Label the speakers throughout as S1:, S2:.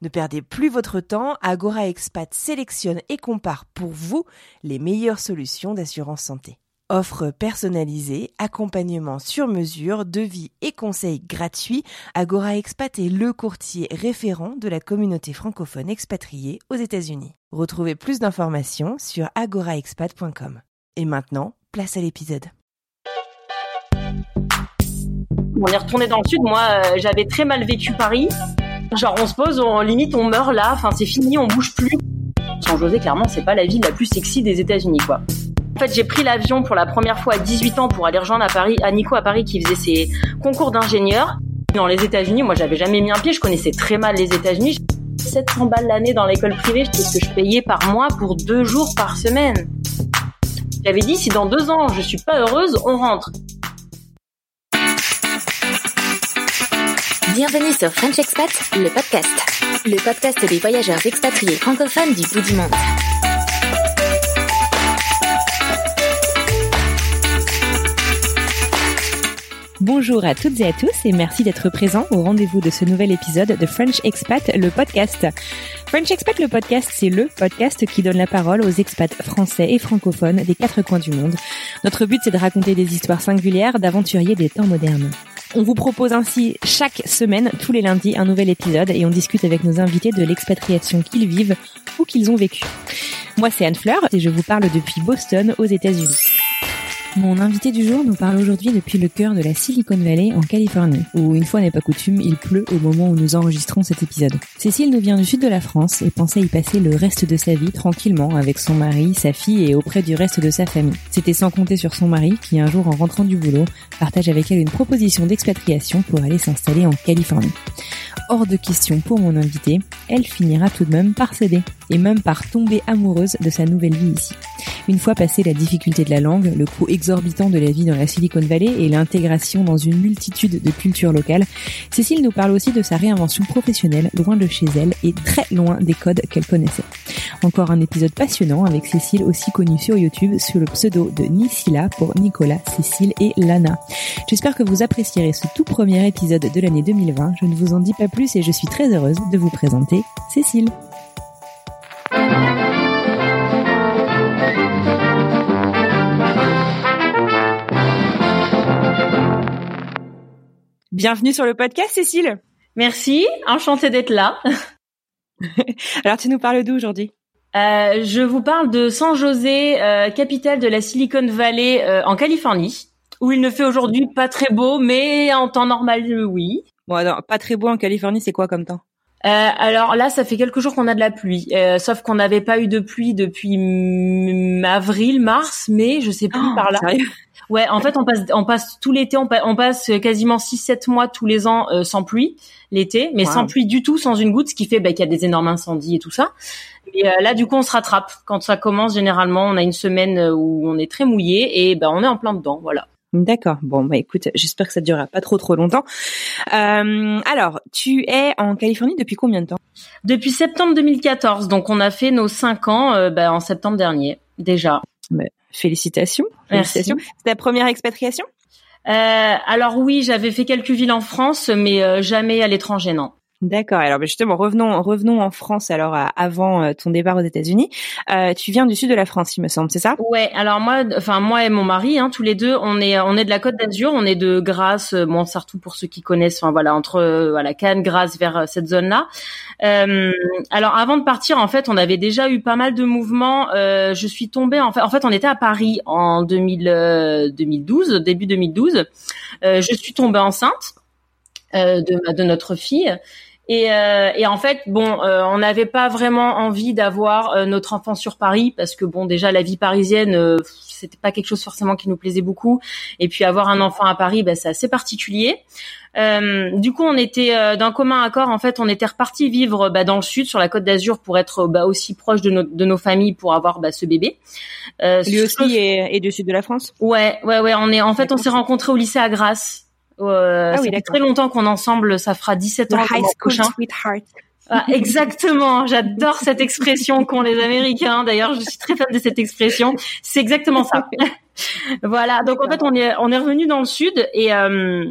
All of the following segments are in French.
S1: Ne perdez plus votre temps, Agora Expat sélectionne et compare pour vous les meilleures solutions d'assurance santé. Offre personnalisée, accompagnement sur mesure, devis et conseils gratuits, Agora Expat est le courtier référent de la communauté francophone expatriée aux États-Unis. Retrouvez plus d'informations sur agoraexpat.com. Et maintenant, place à l'épisode.
S2: On est retourné dans le sud. Moi, euh, j'avais très mal vécu Paris. Genre, on se pose, on limite, on meurt là. Enfin, c'est fini, on bouge plus. San José, clairement, c'est pas la ville la plus sexy des États-Unis, quoi. En fait, j'ai pris l'avion pour la première fois à 18 ans pour aller rejoindre à Paris, à Nico à Paris, qui faisait ses concours d'ingénieur. Dans les États-Unis, moi, j'avais jamais mis un pied. Je connaissais très mal les États-Unis. 700 balles l'année dans l'école privée, c'est ce que je payais par mois pour deux jours par semaine. J'avais dit, si dans deux ans je suis pas heureuse, on rentre.
S3: Bienvenue sur French Expat, le podcast. Le podcast des voyageurs expatriés francophones du bout du monde.
S4: Bonjour à toutes et à tous et merci d'être présents au rendez-vous de ce nouvel épisode de French Expat, le podcast. French Expat, le podcast, c'est le podcast qui donne la parole aux expats français et francophones des quatre coins du monde. Notre but, c'est de raconter des histoires singulières d'aventuriers des temps modernes. On vous propose ainsi chaque semaine, tous les lundis, un nouvel épisode et on discute avec nos invités de l'expatriation qu'ils vivent ou qu'ils ont vécu. Moi, c'est Anne Fleur et je vous parle depuis Boston, aux États-Unis. Mon invité du jour nous parle aujourd'hui depuis le cœur de la Silicon Valley en Californie, où une fois n'est pas coutume, il pleut au moment où nous enregistrons cet épisode. Cécile nous vient du sud de la France et pensait y passer le reste de sa vie tranquillement avec son mari, sa fille et auprès du reste de sa famille. C'était sans compter sur son mari qui un jour en rentrant du boulot partage avec elle une proposition d'expatriation pour aller s'installer en Californie. Hors de question pour mon invité, elle finira tout de même par céder et même par tomber amoureuse de sa nouvelle vie ici. Une fois passé la difficulté de la langue, le coût de la vie dans la Silicon Valley et l'intégration dans une multitude de cultures locales, Cécile nous parle aussi de sa réinvention professionnelle loin de chez elle et très loin des codes qu'elle connaissait. Encore un épisode passionnant avec Cécile aussi connue sur YouTube sous le pseudo de Nisila pour Nicolas, Cécile et Lana. J'espère que vous apprécierez ce tout premier épisode de l'année 2020. Je ne vous en dis pas plus et je suis très heureuse de vous présenter Cécile. Bienvenue sur le podcast, Cécile.
S2: Merci, enchantée d'être là.
S4: Alors, tu nous parles d'où aujourd'hui?
S2: Euh, je vous parle de San José, euh, capitale de la Silicon Valley euh, en Californie, où il ne fait aujourd'hui pas très beau, mais en temps normal, oui.
S4: Bon, pas très beau en Californie, c'est quoi comme temps?
S2: Euh, alors là, ça fait quelques jours qu'on a de la pluie, euh, sauf qu'on n'avait pas eu de pluie depuis avril, mars, mai, je sais plus
S4: Oh,
S2: par là.
S4: Sérieux?
S2: Ouais, en fait, on passe, on passe tout l'été, on, pa- on passe quasiment 6-7 mois tous les ans euh, sans pluie, l'été, mais
S4: Wow.
S2: sans pluie du tout, sans une goutte, ce qui fait bah, qu'il y a des énormes incendies et tout ça. Et euh, là, du coup, on se rattrape. Quand ça commence, généralement, on a une semaine euh, où on est très mouillé et ben on est en plein dedans, voilà.
S4: D'accord. Bon, bah écoute, j'espère que ça durera pas trop trop longtemps. Euh, alors, tu es en Californie depuis combien de temps?
S2: Depuis septembre 2014, donc on a fait nos 5 ans euh, bah, en septembre dernier, déjà.
S4: Félicitations.
S2: Merci.
S4: Félicitations. C'est ta première expatriation?
S2: Euh, alors oui, j'avais fait quelques villes en France, mais euh, jamais à l'étranger, non.
S4: D'accord. Alors bah, justement, revenons revenons en France. Alors avant euh, ton départ aux États-Unis, euh, tu viens du sud de la France, il me semble, c'est ça?
S2: Ouais, alors moi, enfin moi et mon mari, hein, tous les deux, on est on est de la Côte d'Azur, on est de Grasse, euh, bon surtout pour ceux qui connaissent, enfin voilà entre euh, voilà Cannes, Grasse vers euh, cette zone-là. Euh, alors avant de partir, en fait, on avait déjà eu pas mal de mouvements. Euh, je suis tombée en fait, en fait, on était à Paris en 2000, euh, 2012, début 2012. Euh, je suis tombée enceinte euh, de de notre fille. Et, euh, et en fait, bon, euh, on n'avait pas vraiment envie d'avoir euh, notre enfant sur Paris parce que bon, déjà la vie parisienne, euh, c'était pas quelque chose forcément qui nous plaisait beaucoup. Et puis avoir un enfant à Paris, bah, c'est assez particulier. du coup, on était d'un commun accord. En fait, on était reparti vivre bah, dans le sud, sur la Côte d'Azur, pour être bah, aussi proche de, nos de nos familles, pour avoir bah, ce bébé.
S4: Lui aussi est, est, du sud de la France.
S2: Ouais, ouais, ouais. On est en fait, on s'est rencontrés au lycée à Grasse. Euh, ah oui, ça très longtemps qu'on est ensemble, ça fera 17 ans.
S4: high school sweetheart.
S2: Ah, exactement, j'adore cette expression qu'ont les Américains. D'ailleurs, je suis très fan de cette expression. C'est exactement ça. voilà. Donc en fait, on est on est revenu dans le sud et euh,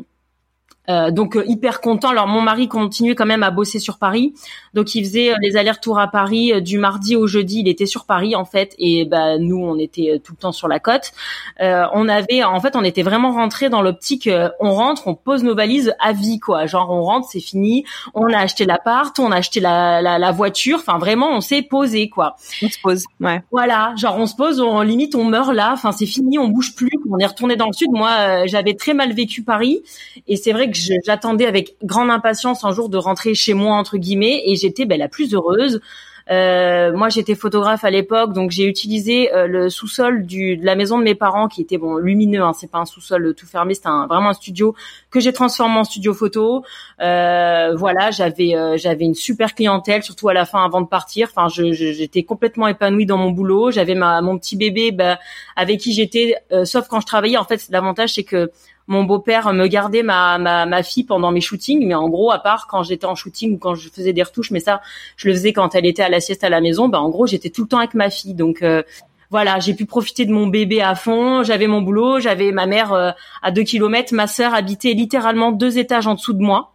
S2: euh, donc euh, hyper content. Alors mon mari continuait quand même à bosser sur Paris, donc il faisait euh, les allers-retours à Paris du mardi au jeudi. Il était sur Paris en fait, et bah nous on était tout le temps sur la côte. on avait, en fait, on était vraiment rentré dans l'optique. on rentre, on pose nos valises à vie quoi. Genre on rentre, c'est fini. On a acheté l'appart, on a acheté la, la, la voiture. Enfin vraiment, on s'est posé quoi.
S4: On se pose, ouais.
S2: Voilà, genre on se pose, on limite on meurt là. Enfin c'est fini, on bouge plus. On est retourné dans le sud. Moi, j'avais très mal vécu Paris, et c'est vrai que j'attendais avec grande impatience un jour de rentrer chez moi entre guillemets et j'étais ben, la plus heureuse. Euh, moi, j'étais photographe à l'époque, donc j'ai utilisé euh, le sous-sol de la maison de mes parents, qui était bon lumineux. Hein, c'est pas un sous-sol tout fermé, c'était vraiment un studio que j'ai transformé en studio photo. Euh, voilà, j'avais j'avais une super clientèle, surtout à la fin avant de partir. Enfin, j'étais complètement épanouie dans mon boulot. J'avais ma mon petit bébé, bah, avec qui j'étais, sauf quand je travaillais. En fait, l'avantage c'est que mon beau-père me gardait ma, ma, ma fille pendant mes shootings, mais en gros, à part quand j'étais en shooting ou quand je faisais des retouches, mais ça, je le faisais quand elle était à la sieste à la maison, ben en gros, j'étais tout le temps avec ma fille. Donc euh, voilà, j'ai pu profiter de mon bébé à fond. J'avais mon boulot, j'avais ma mère euh, à deux kilomètres, ma sœur habitait littéralement deux étages en dessous de moi.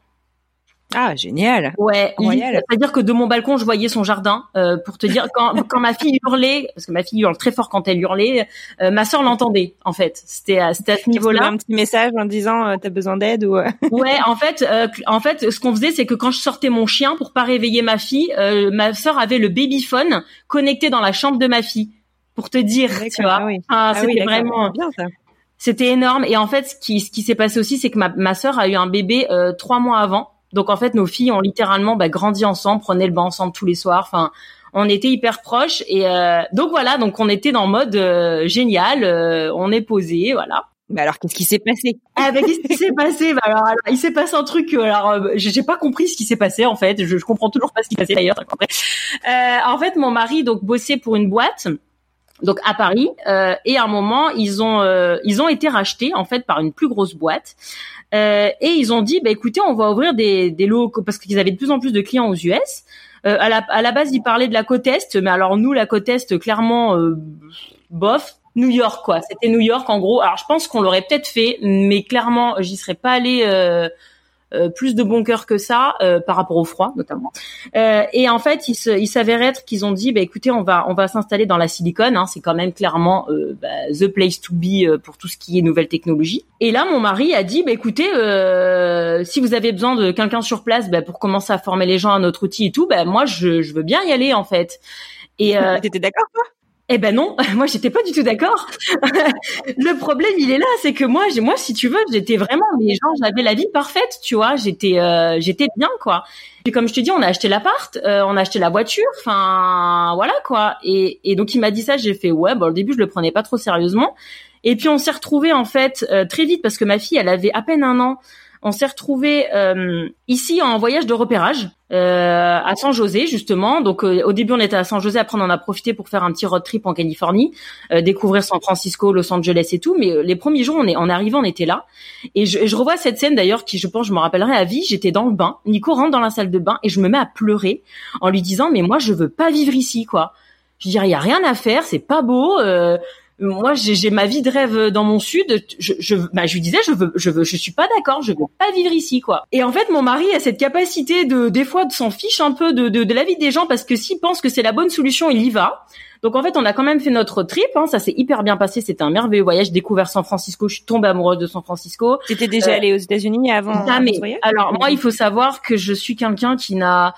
S4: Ah, génial.
S2: Ouais, c'est-à-dire que de mon balcon, je voyais son jardin. Euh, pour te dire, quand, quand ma fille hurlait, parce que ma fille hurle très fort quand elle hurlait, euh, ma sœur l'entendait. En fait, c'était à, c'était à ce niveau-là.
S4: Un petit message en disant euh, t'as besoin d'aide ou.
S2: ouais, en fait, en fait, ce qu'on faisait, c'est que quand je sortais mon chien pour pas réveiller ma fille, ma sœur avait le babyphone connecté dans la chambre de ma fille. Pour te dire, tu vois. Ah, oui. ah, ah c'était vraiment bien ça c'était énorme et en fait ce qui ce qui s'est passé aussi c'est que ma ma sœur a eu un bébé euh, trois mois avant donc en fait, nos filles ont littéralement bah, grandi ensemble, prenaient le bain ensemble tous les soirs. Enfin, on était hyper proches et euh, donc voilà. Donc on était dans mode euh, génial. Euh, on est posé, voilà.
S4: Mais alors, qu'est-ce qui s'est passé?
S2: Ah ben, qu'est-ce qui s'est passé? Bah, alors, alors, il s'est passé un truc. Alors, j'ai pas compris ce qui s'est passé en fait. Je, je comprends toujours pas ce qui s'est passé d'ailleurs. en fait, mon mari donc bossait pour une boîte donc à Paris euh, et à un moment ils ont euh, ils ont été rachetés en fait par une plus grosse boîte. Euh, et ils ont dit bah écoutez on va ouvrir des des locaux parce qu'ils avaient de plus en plus de clients aux US euh, à la à la base ils parlaient de la côte est mais alors nous la côte est clairement euh, bof New York quoi. C'était New York en gros. Alors je pense qu'on l'aurait peut-être fait mais clairement j'y serais pas allé euh, plus de bon cœur que ça euh, par rapport au froid notamment. Euh, et en fait, il, s'avère être qu'ils ont dit, bah, écoutez, on va on va s'installer dans la Silicon. Hein, c'est quand même clairement bah, the place to be pour tout ce qui est nouvelle technologie. Et là, mon mari a dit, bah, écoutez, si vous avez besoin de quelqu'un sur place bah, pour commencer à former les gens à notre outil et tout, bah, moi, je, je veux bien y aller en fait.
S4: Et euh, t'étais d'accord toi?
S2: Eh ben non, moi j'étais pas du tout d'accord. le problème il est là, c'est que moi, moi si tu veux, j'étais vraiment, mais genre j'avais la vie parfaite, tu vois, j'étais, euh, j'étais bien quoi. Et comme je te dis, on a acheté l'appart, euh, on a acheté la voiture, enfin voilà quoi. Et, donc il m'a dit ça, j'ai fait ouais, bon au début je le prenais pas trop sérieusement. Et puis on s'est retrouvé en fait euh, très vite parce que ma fille, elle avait à peine un an on s'est retrouvé euh, ici en voyage de repérage euh, à San José justement. Donc euh, au début on était à San José, après on en a profité pour faire un petit road trip en Californie, découvrir San Francisco, Los Angeles et tout. Mais les premiers jours on est en arrivant on était là et je, je revois cette scène d'ailleurs qui je pense je me rappellerai à vie. J'étais dans le bain, Nico rentre dans la salle de bain et je me mets à pleurer en lui disant mais moi je veux pas vivre ici quoi. Je dirais il y a rien à faire, c'est pas beau. Euh, moi j'ai ma vie de rêve dans mon sud. Je je, bah, je lui disais je veux je veux je suis pas d'accord je veux pas vivre ici quoi. Et en fait mon mari a cette capacité de des fois de s'en fiche un peu de, de, de la vie des gens parce que s'il pense que c'est la bonne solution il y va. Donc en fait on a quand même fait notre trip hein, ça s'est hyper bien passé. C'était un merveilleux voyage j'ai découvert San Francisco. Je suis tombée amoureuse de San Francisco.
S4: C'était déjà euh, allé aux États-Unis avant,
S2: jamais. alors moi il faut savoir que je suis quelqu'un qui n'a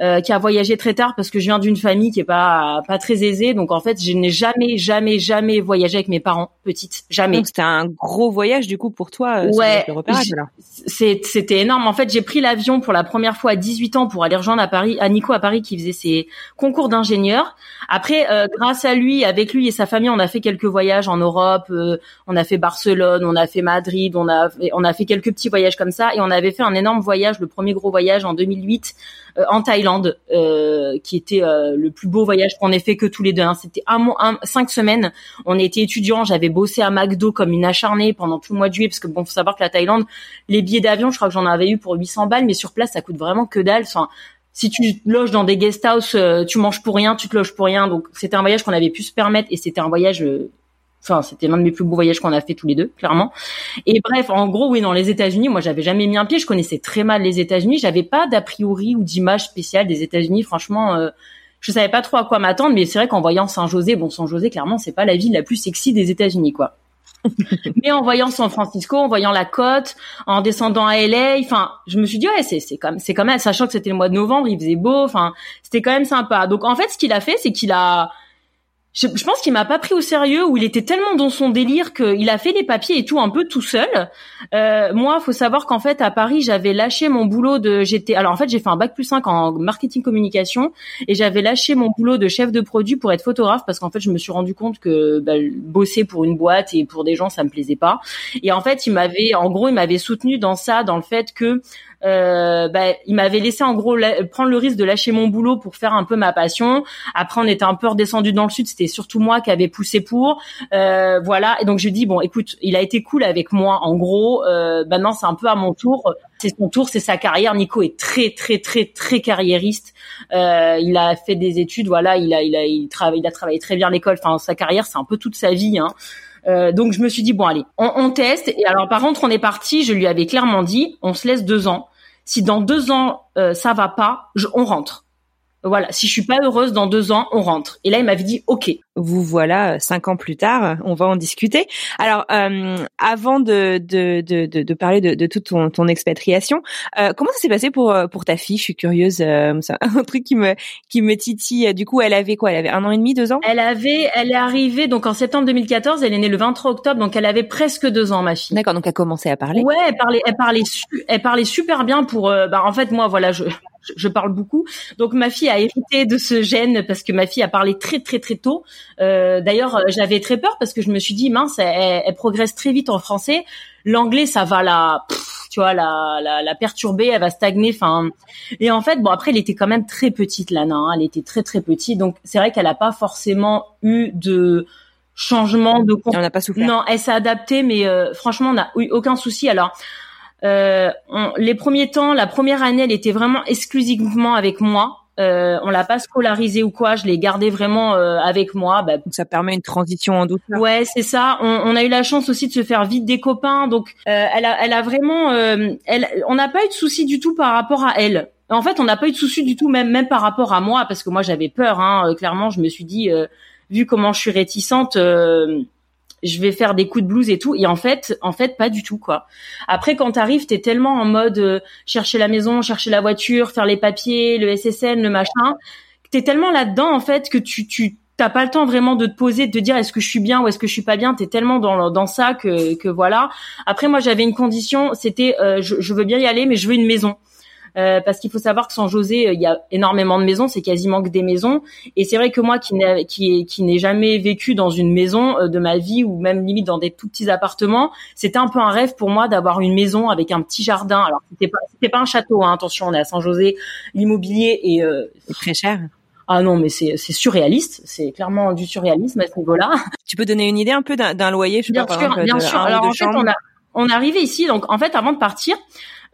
S2: euh, qui a voyagé très tard parce que je viens d'une famille qui est pas pas très aisée. Donc en fait, je n'ai jamais, jamais, jamais voyagé avec mes parents petite, jamais.
S4: Donc c'était un gros voyage du coup pour toi.
S2: Euh, ouais. C'était énorme. En fait, j'ai pris l'avion pour la première fois à 18 ans pour aller rejoindre à Paris, à Nico à Paris qui faisait ses concours d'ingénieur. Après, euh, grâce à lui, avec lui et sa famille, on a fait quelques voyages en Europe. Euh, on a fait Barcelone, on a fait Madrid, on a on a fait quelques petits voyages comme ça et on avait fait un énorme voyage, le premier gros voyage en 2008 euh, en Thaïlande, euh, qui était euh, le plus beau voyage qu'on ait fait que tous les deux. Hein. C'était un mois, cinq semaines. On était étudiants. J'avais bossé à McDo comme une acharnée pendant tout le mois de juillet, parce que bon, faut savoir que la Thaïlande, les billets d'avion, je crois que j'en avais eu pour 800 balles, mais sur place, ça coûte vraiment que dalle. Si tu loges dans des guest house, tu manges pour rien, tu te loges pour rien. Donc c'était un voyage qu'on avait pu se permettre et c'était un voyage Enfin, c'était l'un de mes plus beaux voyages qu'on a fait tous les deux, clairement. Et bref, en gros, oui, dans les États-Unis, moi, j'avais jamais mis un pied. Je connaissais très mal les États-Unis. J'avais pas d'a priori ou d'image spéciale des États-Unis. Franchement, euh, je savais pas trop à quoi m'attendre. Mais c'est vrai qu'en voyant San José, bon, San José, clairement, c'est pas la ville la plus sexy des États-Unis, quoi. mais en voyant San Francisco, en voyant la côte, en descendant à LA, enfin, je me suis dit ouais, c'est c'est comme c'est quand même sachant que c'était le mois de novembre, il faisait beau, enfin, c'était quand même sympa. Donc en fait, ce qu'il a fait, c'est qu'il a je, je, pense qu'il m'a pas pris au sérieux ou il était tellement dans son délire qu'il a fait les papiers et tout un peu tout seul. Euh, moi, faut savoir qu'en fait à Paris, j'avais lâché mon boulot de j'étais alors en fait j'ai fait un bac plus 5 en marketing communication et j'avais lâché mon boulot de chef de produit pour être photographe parce qu'en fait je me suis rendu compte que bah, bosser pour une boîte et pour des gens ça me plaisait pas. Et en fait il m'avait en gros il m'avait soutenu dans ça dans le fait que euh, bah, il m'avait laissé en gros prendre le risque de lâcher mon boulot pour faire un peu ma passion. Après, on était un peu redescendu dans le sud. C'était surtout moi qui avait poussé pour. Euh, voilà. Et donc je dis bon, écoute, il a été cool avec moi. En gros, euh, maintenant c'est un peu à mon tour. C'est son tour, c'est sa carrière. Nico est très très très très carriériste. Euh, il a fait des études. Voilà, il a il a il travaille, il a travaillé très bien l'école. Enfin, sa carrière, c'est un peu toute sa vie. Hein. Euh, donc je me suis dit bon allez, on, teste. Et alors par contre on est parti. Je lui avais clairement dit, on se laisse deux ans. Si dans deux ans euh, ça va pas, je, on rentre. Voilà, si je suis pas heureuse dans deux ans, on rentre. Et là, il m'avait dit OK.
S4: Vous voilà euh, cinq ans plus tard, on va en discuter. Alors, euh, avant de, de, de, de, parler de, de toute ton, ton expatriation, euh, comment ça s'est passé pour euh, pour ta fille? Je suis curieuse. c'est un truc qui me qui me titille. Du coup, elle avait quoi? Elle avait un an et demi, deux ans?
S2: Elle avait, elle est arrivée donc en septembre 2014. Elle est née le 23 octobre, donc elle avait presque deux ans, ma fille.
S4: D'accord, donc elle a commencé à parler.
S2: Ouais, elle parlait, elle parlait, elle parlait super bien pour. bah, en fait, moi, voilà, je je parle beaucoup. Donc ma fille a hérité de ce gène parce que ma fille a parlé très très très tôt. Euh, D'ailleurs, j'avais très peur parce que je me suis dit mince, elle, elle progresse très vite en français. L'anglais, ça va la, tu vois, la, la, la, perturber, elle va stagner. Enfin, et en fait, bon après, elle était quand même très petite, Lana. Hein, elle était très très petite, donc c'est vrai qu'elle a pas forcément eu de changement de.
S4: On n'a pas souffert.
S2: Non, elle s'est adaptée, mais euh, franchement, on n'a eu aucun souci. Alors euh, les premiers temps, la première année, elle était vraiment exclusivement avec moi. Euh, on l'a pas scolarisée ou quoi, je l'ai gardée vraiment euh, avec moi.
S4: Bah, donc ça permet une transition en douceur.
S2: Ouais, c'est ça. On, on, a eu la chance aussi de se faire vite des copains, donc euh, elle a, elle a vraiment, euh, elle, on n'a pas eu de soucis du tout par rapport à elle. En fait, on n'a pas eu de soucis du tout, même même par rapport à moi, parce que moi j'avais peur. Hein, clairement, je me suis dit, vu comment je suis réticente je vais faire des coups de blues et tout. Et en fait en fait pas du tout quoi. Après quand t'arrives t'es tellement en mode euh, chercher la maison chercher la voiture faire les papiers le SSN le machin t'es tellement là dedans en fait que tu tu t'as pas le temps vraiment de te poser de te dire est-ce que je suis bien ou est-ce que je suis pas bien. T'es tellement dans dans ça que que voilà. Après moi j'avais une condition c'était euh, je, je veux bien y aller mais je veux une maison euh, parce qu'il faut savoir que San José, euh, il y a énormément de maisons, c'est quasiment que des maisons. Et c'est vrai que moi, qui n'ai qui, qui n'ai jamais vécu dans une maison euh, de ma vie ou même limite dans des tout petits appartements, c'était un peu un rêve pour moi d'avoir une maison avec un petit jardin. Alors c'était pas c'était pas un château, hein, attention, on est à San José, l'immobilier est, euh,
S4: très cher.
S2: Ah non, mais c'est c'est surréaliste, c'est clairement du surréalisme à ce niveau-là.
S4: Tu peux donner une idée un peu d'un loyer, je
S2: bien
S4: pas,
S2: sûr, bien sûr. Alors en fait, on a on est arrivé ici, donc en fait, avant de partir,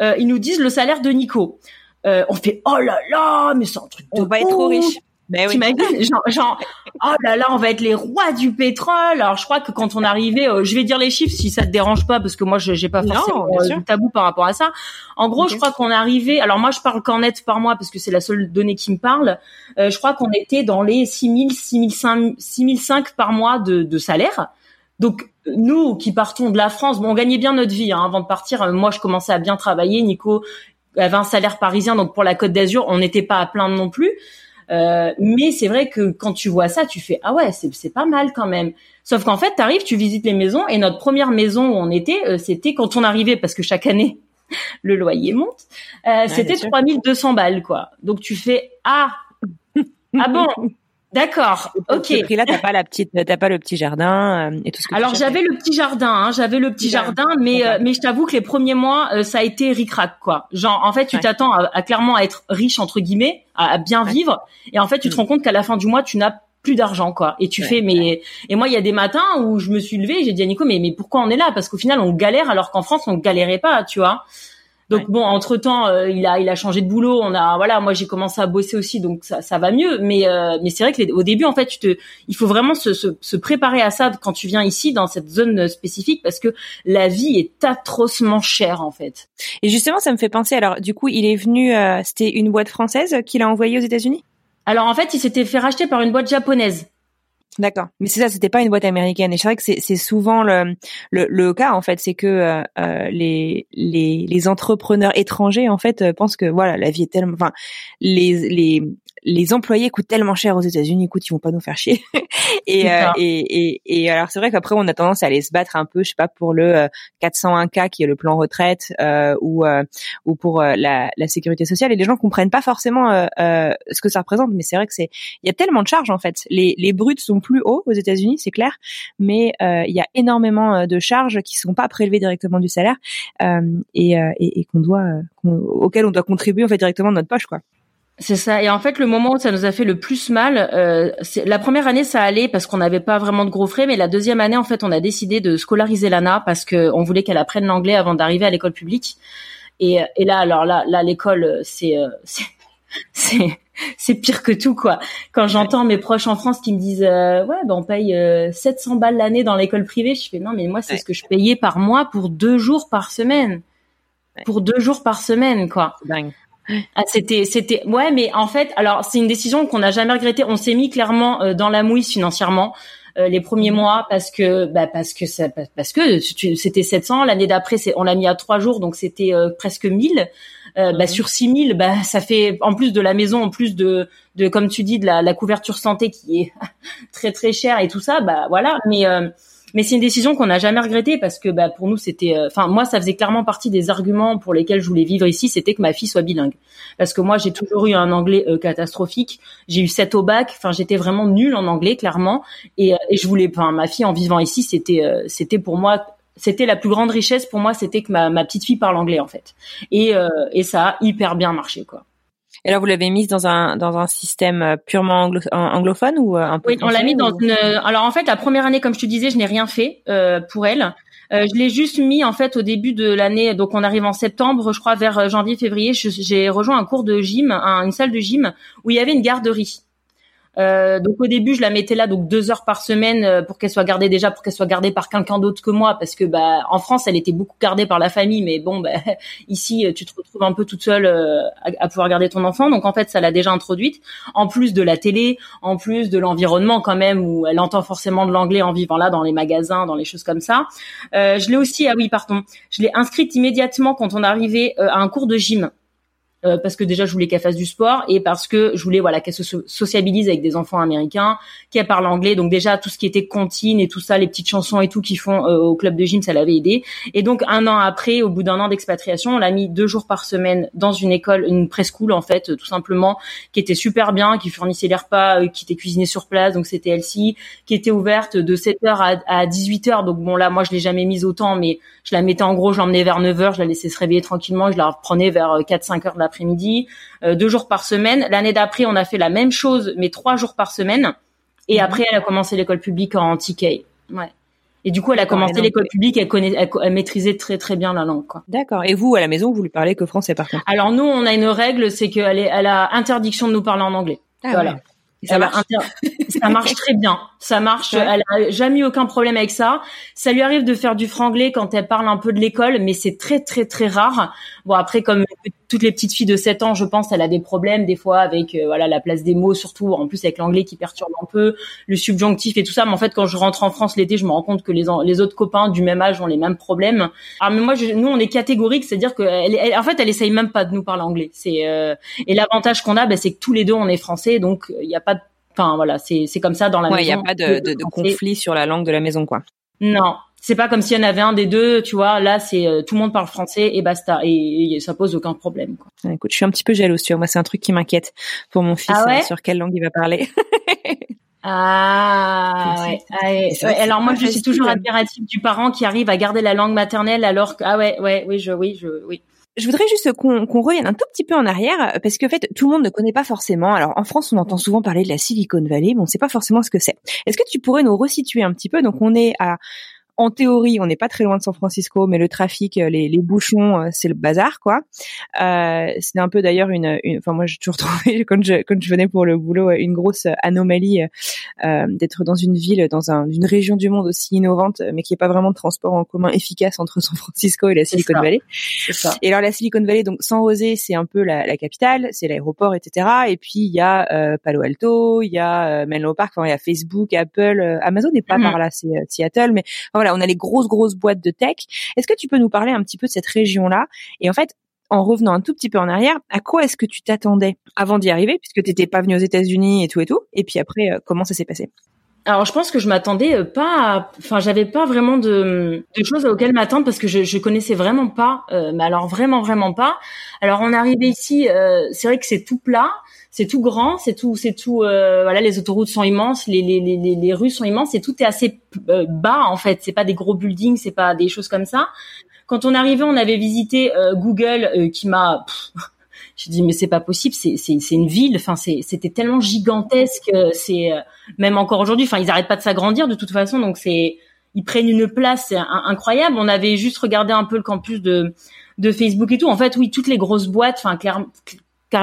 S2: euh, ils nous disent le salaire de Nico. Euh, on fait oh là là, mais c'est un truc de
S4: On va être trop riche.
S2: Ben oui. genre, genre, oh là là, on va être les rois du pétrole. Alors je crois que quand on arrivé, euh, je vais dire les chiffres si ça te dérange pas, parce que moi j'ai pas forcément de tabou par rapport à ça. En gros, je crois qu'on arrivé. Alors moi je parle qu'en net par mois parce que c'est la seule donnée qui me parle. Euh, je crois qu'on était dans les 6000, 6005, 6005 par mois de, de salaire. Donc nous qui partons de la France, bon, on gagnait bien notre vie hein, avant de partir. Euh, moi, je commençais à bien travailler. Nico, avait un salaire parisien, donc pour la Côte d'Azur, on n'était pas à plaindre non plus. Euh, mais c'est vrai que quand tu vois ça, tu fais ah ouais, c'est pas mal quand même. Sauf qu'en fait, t'arrives, tu visites les maisons et notre première maison où on était, euh, c'était quand on arrivait parce que chaque année le loyer monte, euh, c'était 3200 balles quoi. Donc tu fais ah ah bon? D'accord. Ok.
S4: Ce prix-là, t'as pas la petite, t'as pas le petit jardin euh, et tout ce que.
S2: Alors j'avais le petit jardin, hein, j'avais le petit jardin, mais euh, mais je t'avoue que les premiers mois, euh, ça a été ricrac quoi. Genre en fait, tu t'attends à, clairement à être riche entre guillemets, à, bien vivre, et en fait, tu te mm. rends compte qu'à la fin du mois, tu n'as plus d'argent quoi et tu fais mais et moi il y a des matins où je me suis levée j'ai dit à Nico mais mais pourquoi on est là? Parce qu'au final on galère alors qu'en France on galérait pas tu vois donc bon, entre temps, euh, il a il a changé de boulot. On a voilà, moi j'ai commencé à bosser aussi, donc ça, ça va mieux. Mais euh, mais c'est vrai que au début, en fait, tu te, il faut vraiment se, se, se, préparer à ça quand tu viens ici dans cette zone spécifique parce que la vie est atrocement chère en fait.
S4: Et justement, ça me fait penser. Alors du coup, il est venu. Euh, c'était une boîte française qu'il a envoyée aux États-Unis?
S2: Alors en fait, il s'était fait racheter par une boîte japonaise.
S4: D'accord. Mais c'est ça, c'était pas une boîte américaine. Et c'est vrai que c'est souvent le, le, cas en fait, c'est que euh, euh, les, les les entrepreneurs étrangers en fait pensent que voilà la vie est tellement, enfin les les les employés coûtent tellement cher aux États-Unis, écoute, ils vont pas nous faire chier. et, euh, et, et, et, alors c'est vrai qu'après on a tendance à aller se battre un peu, je sais pas, pour le 401k euh, qui est le plan retraite euh, ou euh, ou pour la, la, sécurité sociale. Et les gens comprennent pas forcément ce que ça représente, mais c'est vrai que c'est il y a tellement de charges en fait. Les les bruts sont plus hauts aux États-Unis, c'est clair, mais il y a énormément de charges qui sont pas prélevées directement du salaire et, et, qu'on doit auxquelles on doit contribuer en fait directement de notre poche quoi.
S2: C'est ça. Et en fait, le moment où ça nous a fait le plus mal, euh, la première année, ça allait parce qu'on n'avait pas vraiment de gros frais, mais la deuxième année, en fait, on a décidé de scolariser Lana parce qu'on voulait qu'elle apprenne l'anglais avant d'arriver à l'école publique. Et, et là, alors là, là, l'école, c'est, euh, c'est, c'est pire que tout quoi. Quand j'entends mes proches en France qui me disent euh, ouais ben on paye 700 balles l'année dans l'école privée, je fais non mais moi c'est ce que je payais par mois pour deux jours par semaine, pour deux jours par semaine quoi. Dingue. Ah, c'était, c'était, ouais, mais en fait, alors c'est une décision qu'on n'a jamais regrettée. On s'est mis clairement euh, dans la mouise financièrement euh, les premiers mhm. mois parce que, bah, parce que ça, parce que c'était 700. L'année d'après, c'est, on l'a mis à trois jours, donc c'était euh, presque 1000. Bah, mhm. sur 6000, bah, ça fait en plus de la maison, en plus de, de comme tu dis, de la, la couverture santé qui est très très chère et tout ça, bah voilà. Mais mais c'est une décision qu'on n'a jamais regrettée parce que bah, pour nous c'était, euh, enfin moi ça faisait clairement partie des arguments pour lesquels je voulais vivre ici, c'était que ma fille soit bilingue. Parce que moi j'ai toujours eu un anglais euh, catastrophique. J'ai eu 7 au bac. Enfin j'étais vraiment nulle en anglais clairement. Et, euh, et je voulais, enfin ma fille en vivant ici c'était, c'était pour moi c'était la plus grande richesse pour moi, c'était que ma, ma petite fille parle anglais en fait. Et, et ça a hyper bien marché quoi.
S4: Et là, vous l'avez mise dans un dans un système euh, purement anglophone ou euh, un peu
S2: Oui, on l'a mis dans une. Alors en fait, la première année, comme je te disais, je n'ai rien fait euh, pour elle. Euh, je l'ai juste mis en fait au début de l'année. Donc on arrive en septembre, je crois vers janvier-février. J'ai rejoint un cours de gym, une salle de gym où il y avait une garderie. Euh, donc au début, je la mettais là donc deux heures par semaine euh, pour qu'elle soit gardée déjà pour qu'elle soit gardée par quelqu'un d'autre que moi parce que bah en France, elle était beaucoup gardée par la famille, mais bon bah ici tu te retrouves un peu toute seule euh, à, pouvoir garder ton enfant. Donc en fait, ça l'a déjà introduite. En plus de la télé, en plus de l'environnement quand même où elle entend forcément de l'anglais en vivant là dans les magasins, dans les choses comme ça. Euh, je l'ai aussi, ah oui pardon, je l'ai inscrite immédiatement quand on arrivait à un cours de gym. Euh, parce que déjà je voulais qu'elle fasse du sport et parce que je voulais voilà qu'elle se sociabilise avec des enfants américains, qu'elle parle anglais. Donc déjà tout ce qui était cantine et tout ça, les petites chansons et tout qu'ils font euh, au club de gym, ça l'avait aidé. Et donc un an après, au bout d'un an d'expatriation, on l'a mis deux jours par semaine dans une école, une preschool en fait, tout simplement, qui était super bien, qui fournissait les repas, euh, qui était cuisiné sur place, donc c'était Elsie, qui était ouverte de 7h à, à 18h. Donc bon là, moi je l'ai jamais mise autant, mais je la mettais en gros, je l'emmenais vers 9h, je la laissais se réveiller tranquillement, je la reprenais vers 4-5 heures de la après-midi, euh, deux jours par semaine. L'année d'après, on a fait la même chose, mais trois jours par semaine. Et mhm. après, elle a commencé l'école publique en TK. Ouais. Et du coup, elle a commencé l'école publique, elle, connaît, elle, maîtrisait très très bien la langue.
S4: D'accord. Et vous, à la maison, vous lui parlez que français par contre?
S2: Alors nous, on a une règle, c'est qu'elle elle a interdiction de nous parler en anglais. Ah, voilà. Ça marche. ça marche très bien. Ça marche. Elle a jamais eu aucun problème avec ça. Ça lui arrive de faire du franglais quand elle parle un peu de l'école, mais c'est très très très rare. Bon après, comme toutes les petites filles de 7 ans, je pense, elle a des problèmes des fois avec euh, voilà la place des mots, surtout en plus avec l'anglais qui perturbe un peu, le subjonctif et tout ça. Mais en fait, quand je rentre en France l'été, je me rends compte que les, les autres copains du même âge ont les mêmes problèmes. Alors mais moi, je, nous, on est catégorique, c'est-à-dire que elle, en fait, elle essaye même pas de nous parler anglais. C'est euh, et l'avantage qu'on a, ben, c'est que tous les deux, on est français, donc il n'y a pas de Enfin voilà, c'est c'est comme ça dans la
S4: ouais,
S2: maison.
S4: Il n'y a pas de, de, de conflit sur la langue de la maison, quoi.
S2: Non, c'est pas comme s'il y en avait un des deux, tu vois. Là, c'est euh, tout le monde parle français et basta, et, ça pose aucun problème. Quoi.
S4: écoute, je suis un petit peu jalouse, tu vois. Moi, c'est un truc qui m'inquiète pour mon fils
S2: ah ouais?
S4: euh, sur quelle langue il va parler.
S2: ah ouais. Ah ouais. Alors moi, je suis toujours admirative du parent qui arrive à garder la langue maternelle alors que ah ouais, ouais, oui, je, oui, je, oui
S4: je voudrais juste qu'on qu'on revienne un tout petit peu en arrière parce que en fait tout le monde ne connaît pas forcément. Alors en France, on entend souvent parler de la Silicon Valley, mais on ne sait pas forcément ce que c'est. Est-ce que tu pourrais nous resituer un petit peu? Donc on est à en théorie, on n'est pas très loin de San Francisco, mais le trafic, euh, les, les bouchons, euh, c'est le bazar, quoi. Euh, c'est un peu d'ailleurs une, enfin moi j'ai toujours trouvé quand je quand je venais pour le boulot une grosse anomalie euh, d'être dans une ville, dans un, une région du monde aussi innovante, mais qui n'est pas vraiment de transport en commun efficace entre San Francisco et la Silicon Valley.
S2: Ça.
S4: Et alors la Silicon Valley, donc San José, c'est un peu la, la capitale, c'est l'aéroport, etc. Et puis il y a euh, Palo Alto, il y a Menlo Park, enfin il y a Facebook, Apple, Amazon n'est pas mm-hmm. par là, c'est Seattle, mais on a les grosses grosses boîtes de tech. Est-ce que tu peux nous parler un petit peu de cette région-là? Et en fait, en revenant un tout petit peu en arrière, à quoi est-ce que tu t'attendais avant d'y arriver, puisque tu n'étais pas venu aux États-Unis et tout et tout? Et puis après, euh, comment ça s'est passé?
S2: Alors je pense que je m'attendais euh, pas, enfin j'avais pas vraiment de, choses auxquelles m'attendre parce que je, je connaissais vraiment pas, euh, mais alors vraiment vraiment pas. Alors on est arrivé ici, c'est vrai que c'est tout plat, c'est tout grand, c'est tout, c'est tout. Euh, voilà, les autoroutes sont immenses, les, les, les, les rues sont immenses, et tout est assez euh, bas en fait. C'est pas des gros buildings, c'est pas des choses comme ça. Quand on arrivait, on avait visité euh, Google, qui m'a. J'ai dit mais c'est pas possible, c'est une ville. Enfin c'était tellement gigantesque. C'est même encore aujourd'hui. Enfin ils arrêtent pas de s'agrandir de toute façon. Donc c'est ils prennent une place incroyable. On avait juste regardé un peu le campus de de Facebook et tout. En fait, oui, toutes les grosses boîtes, enfin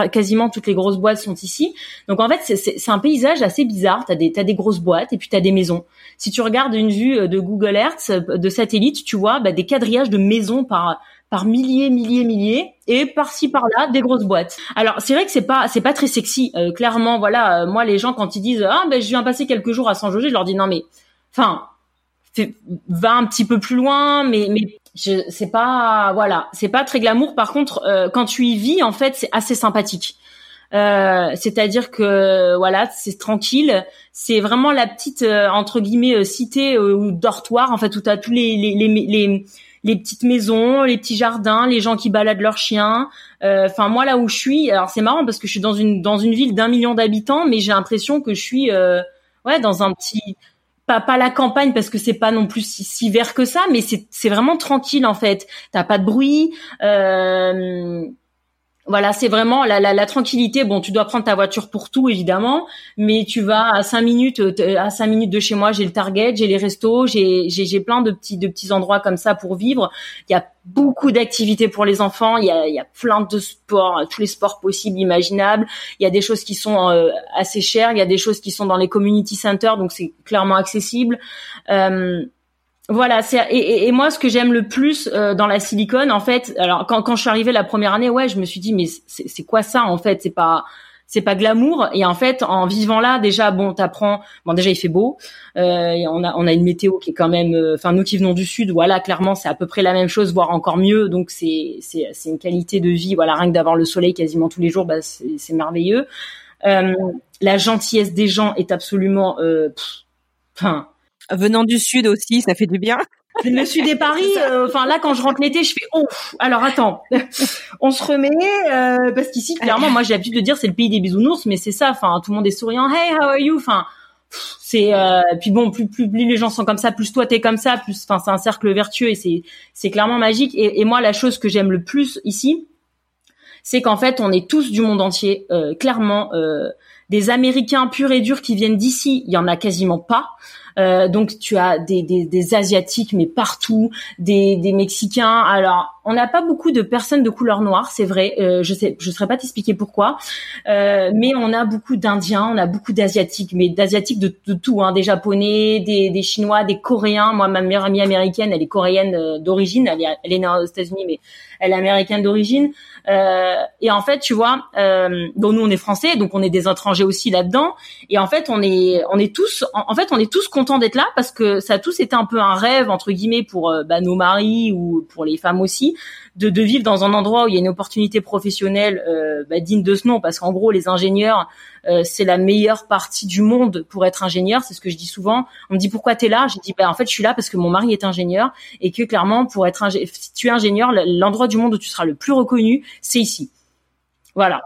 S2: quasiment toutes les grosses boîtes sont ici. Donc en fait, c'est un paysage assez bizarre. T'as des t'as des grosses boîtes et puis t'as des maisons. Si tu regardes une vue euh, de Google Earth euh, de satellite, tu vois bah, des quadrillages de maisons par par milliers, milliers, milliers, et par-ci par-là des grosses boîtes. Alors c'est vrai que c'est pas c'est pas très sexy. Euh, clairement, voilà, moi les gens quand ils disent ah ben je viens passer quelques jours à San José, je leur dis non mais, enfin, va un petit peu plus loin, mais mais je c'est pas voilà c'est pas très glamour par contre euh, quand tu y vis en fait c'est assez sympathique euh, c'est-à-dire que voilà c'est tranquille c'est vraiment la petite euh, entre guillemets euh, cité ou dortoir en fait où t'as tous les les, les les, les petites maisons les petits jardins les gens qui baladent leurs chiens enfin moi là où je suis alors c'est marrant parce que je suis dans une dans une ville d'un million d'habitants mais j'ai l'impression que je suis ouais dans un petit pas la campagne parce que c'est pas non plus si, vert que ça, mais c'est vraiment tranquille en fait. T'as pas de bruit. Euh, voilà, c'est vraiment la, la, tranquillité. Bon, tu dois prendre ta voiture pour tout, évidemment, mais tu vas à cinq minutes, euh, à cinq minutes de chez moi, j'ai le Target, j'ai les restos, j'ai, j'ai, j'ai plein de petits, de petits endroits comme ça pour vivre. Il y a beaucoup d'activités pour les enfants. Il y a, il y a plein de sports, tous les sports possibles, imaginables. Il y a des choses qui sont euh, assez chères. Il y a des choses qui sont dans les community centers, donc c'est clairement accessible. Euh, voilà, c'est et, moi ce que j'aime le plus euh, dans la silicone, en fait, alors quand, quand je suis arrivée la première année, ouais, je me suis dit mais c'est quoi ça en fait? C'est pas c'est pas glamour. Et en fait en vivant là déjà bon t'apprends bon déjà il fait beau. Euh, on a on a une météo qui est quand même euh, enfin nous qui venons du sud voilà clairement c'est à peu près la même chose voire encore mieux. Donc c'est c'est c'est une qualité de vie voilà rien que d'avoir le soleil quasiment tous les jours bah c'est merveilleux. La gentillesse des gens est absolument enfin
S4: Venant du sud aussi, ça fait du bien.
S2: Le sud des Paris, euh, enfin là quand je rentre l'été, je fais oh. Alors attends, on se remet euh, parce qu'ici clairement, moi j'ai l'habitude de dire c'est le pays des bisounours, mais c'est ça. Enfin tout le monde est souriant. Hey, how are you? Enfin c'est euh, puis bon plus, plus les gens sont comme ça, plus toi t'es comme ça, plus enfin c'est un cercle vertueux et c'est c'est clairement magique. Et, et, moi la chose que j'aime le plus ici, c'est qu'en fait on est tous du monde entier. clairement des Américains purs et durs qui viennent d'ici, il y en a quasiment pas. Euh, donc tu as des, des, des, asiatiques mais partout, des, des mexicains. Alors on n'a pas beaucoup de personnes de couleur noire, c'est vrai. Euh, je sais, je saurais pas t'expliquer pourquoi, euh, mais on a beaucoup d'Indiens, on a beaucoup d'asiatiques, mais d'asiatiques de, de, tout, hein, des japonais, des, des chinois, des coréens. Moi, ma meilleure amie américaine, elle est coréenne euh, d'origine, elle est, elle est née aux États-Unis, mais elle est américaine d'origine. Euh, et en fait, tu vois, euh, bon, nous on est français, donc on est des étrangers aussi là-dedans. Et en fait, on est, on est tous, en, fait, on est tous contents d'être là parce que ça a tous été un peu un rêve entre guillemets pour euh, bah, nos maris ou pour les femmes aussi de, de vivre dans un endroit où il y a une opportunité professionnelle euh, bah, digne de ce nom, parce qu'en gros, les ingénieurs, euh, c'est la meilleure partie du monde pour être ingénieur. C'est ce que je dis souvent. On me dit pourquoi tu es là? J'ai dit bah en fait je suis là parce que mon mari est ingénieur et que clairement pour être si tu es ingénieur, l'endroit du monde où tu seras le plus reconnu, c'est ici. Voilà.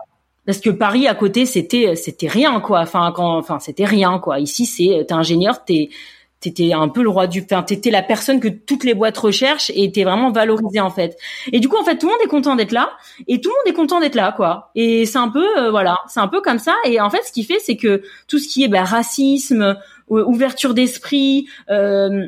S2: Parce que Paris à côté c'était c'était rien quoi. Enfin quand enfin c'était rien quoi. Ici c'est t'es ingénieur, t'es t'étais un peu le roi du enfin t'étais la personne que toutes les boîtes recherchent et t'es vraiment valorisé en fait et du coup en fait tout le monde est content d'être là et tout le monde est content d'être là quoi et c'est un peu euh, voilà c'est un peu comme ça et en fait ce qui fait c'est que tout ce qui est bah, racisme ouverture d'esprit euh,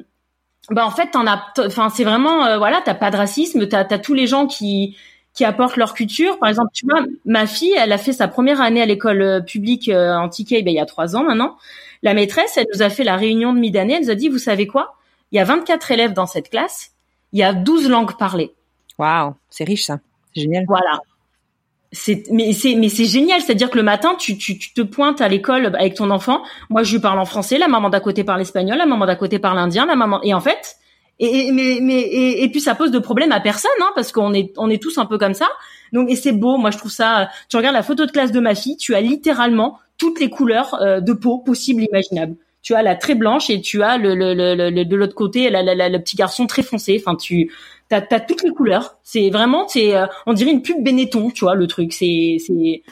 S2: bah en fait t'en as enfin c'est vraiment euh, voilà t'as pas de racisme t'as as tous les gens qui qui apportent leur culture. Par exemple, tu vois, ma fille, elle a fait sa première année à l'école euh, publique en TK ben, il y a trois ans maintenant. La maîtresse, elle nous a fait la réunion de mi-année, elle nous a dit, vous savez quoi? Il y a 24 élèves dans cette classe, il y a 12 langues parlées.
S4: Waouh, c'est riche ça. C'est génial.
S2: Voilà. C'est mais c'est mais c'est génial, c'est-à-dire que le matin tu, tu, tu te pointes à l'école avec ton enfant. Moi, je lui parle en français, la maman d'à côté parle espagnol, la maman d'à côté parle indien, la maman et en fait et, mais mais et, et, puis ça pose de problème à personne hein, parce qu'on est on est tous un peu comme ça. Donc et c'est beau, moi je trouve ça. Tu regardes la photo de classe de ma fille, tu as littéralement toutes les couleurs euh, de peau possibles imaginables. Tu as la très blanche et tu as le, le, le, de l'autre côté la, la, le petit garçon très foncé. Enfin, tu as, as toutes les couleurs. C'est vraiment, c'est, euh, on dirait une pub Benetton, tu vois, le truc. C'est, c'est,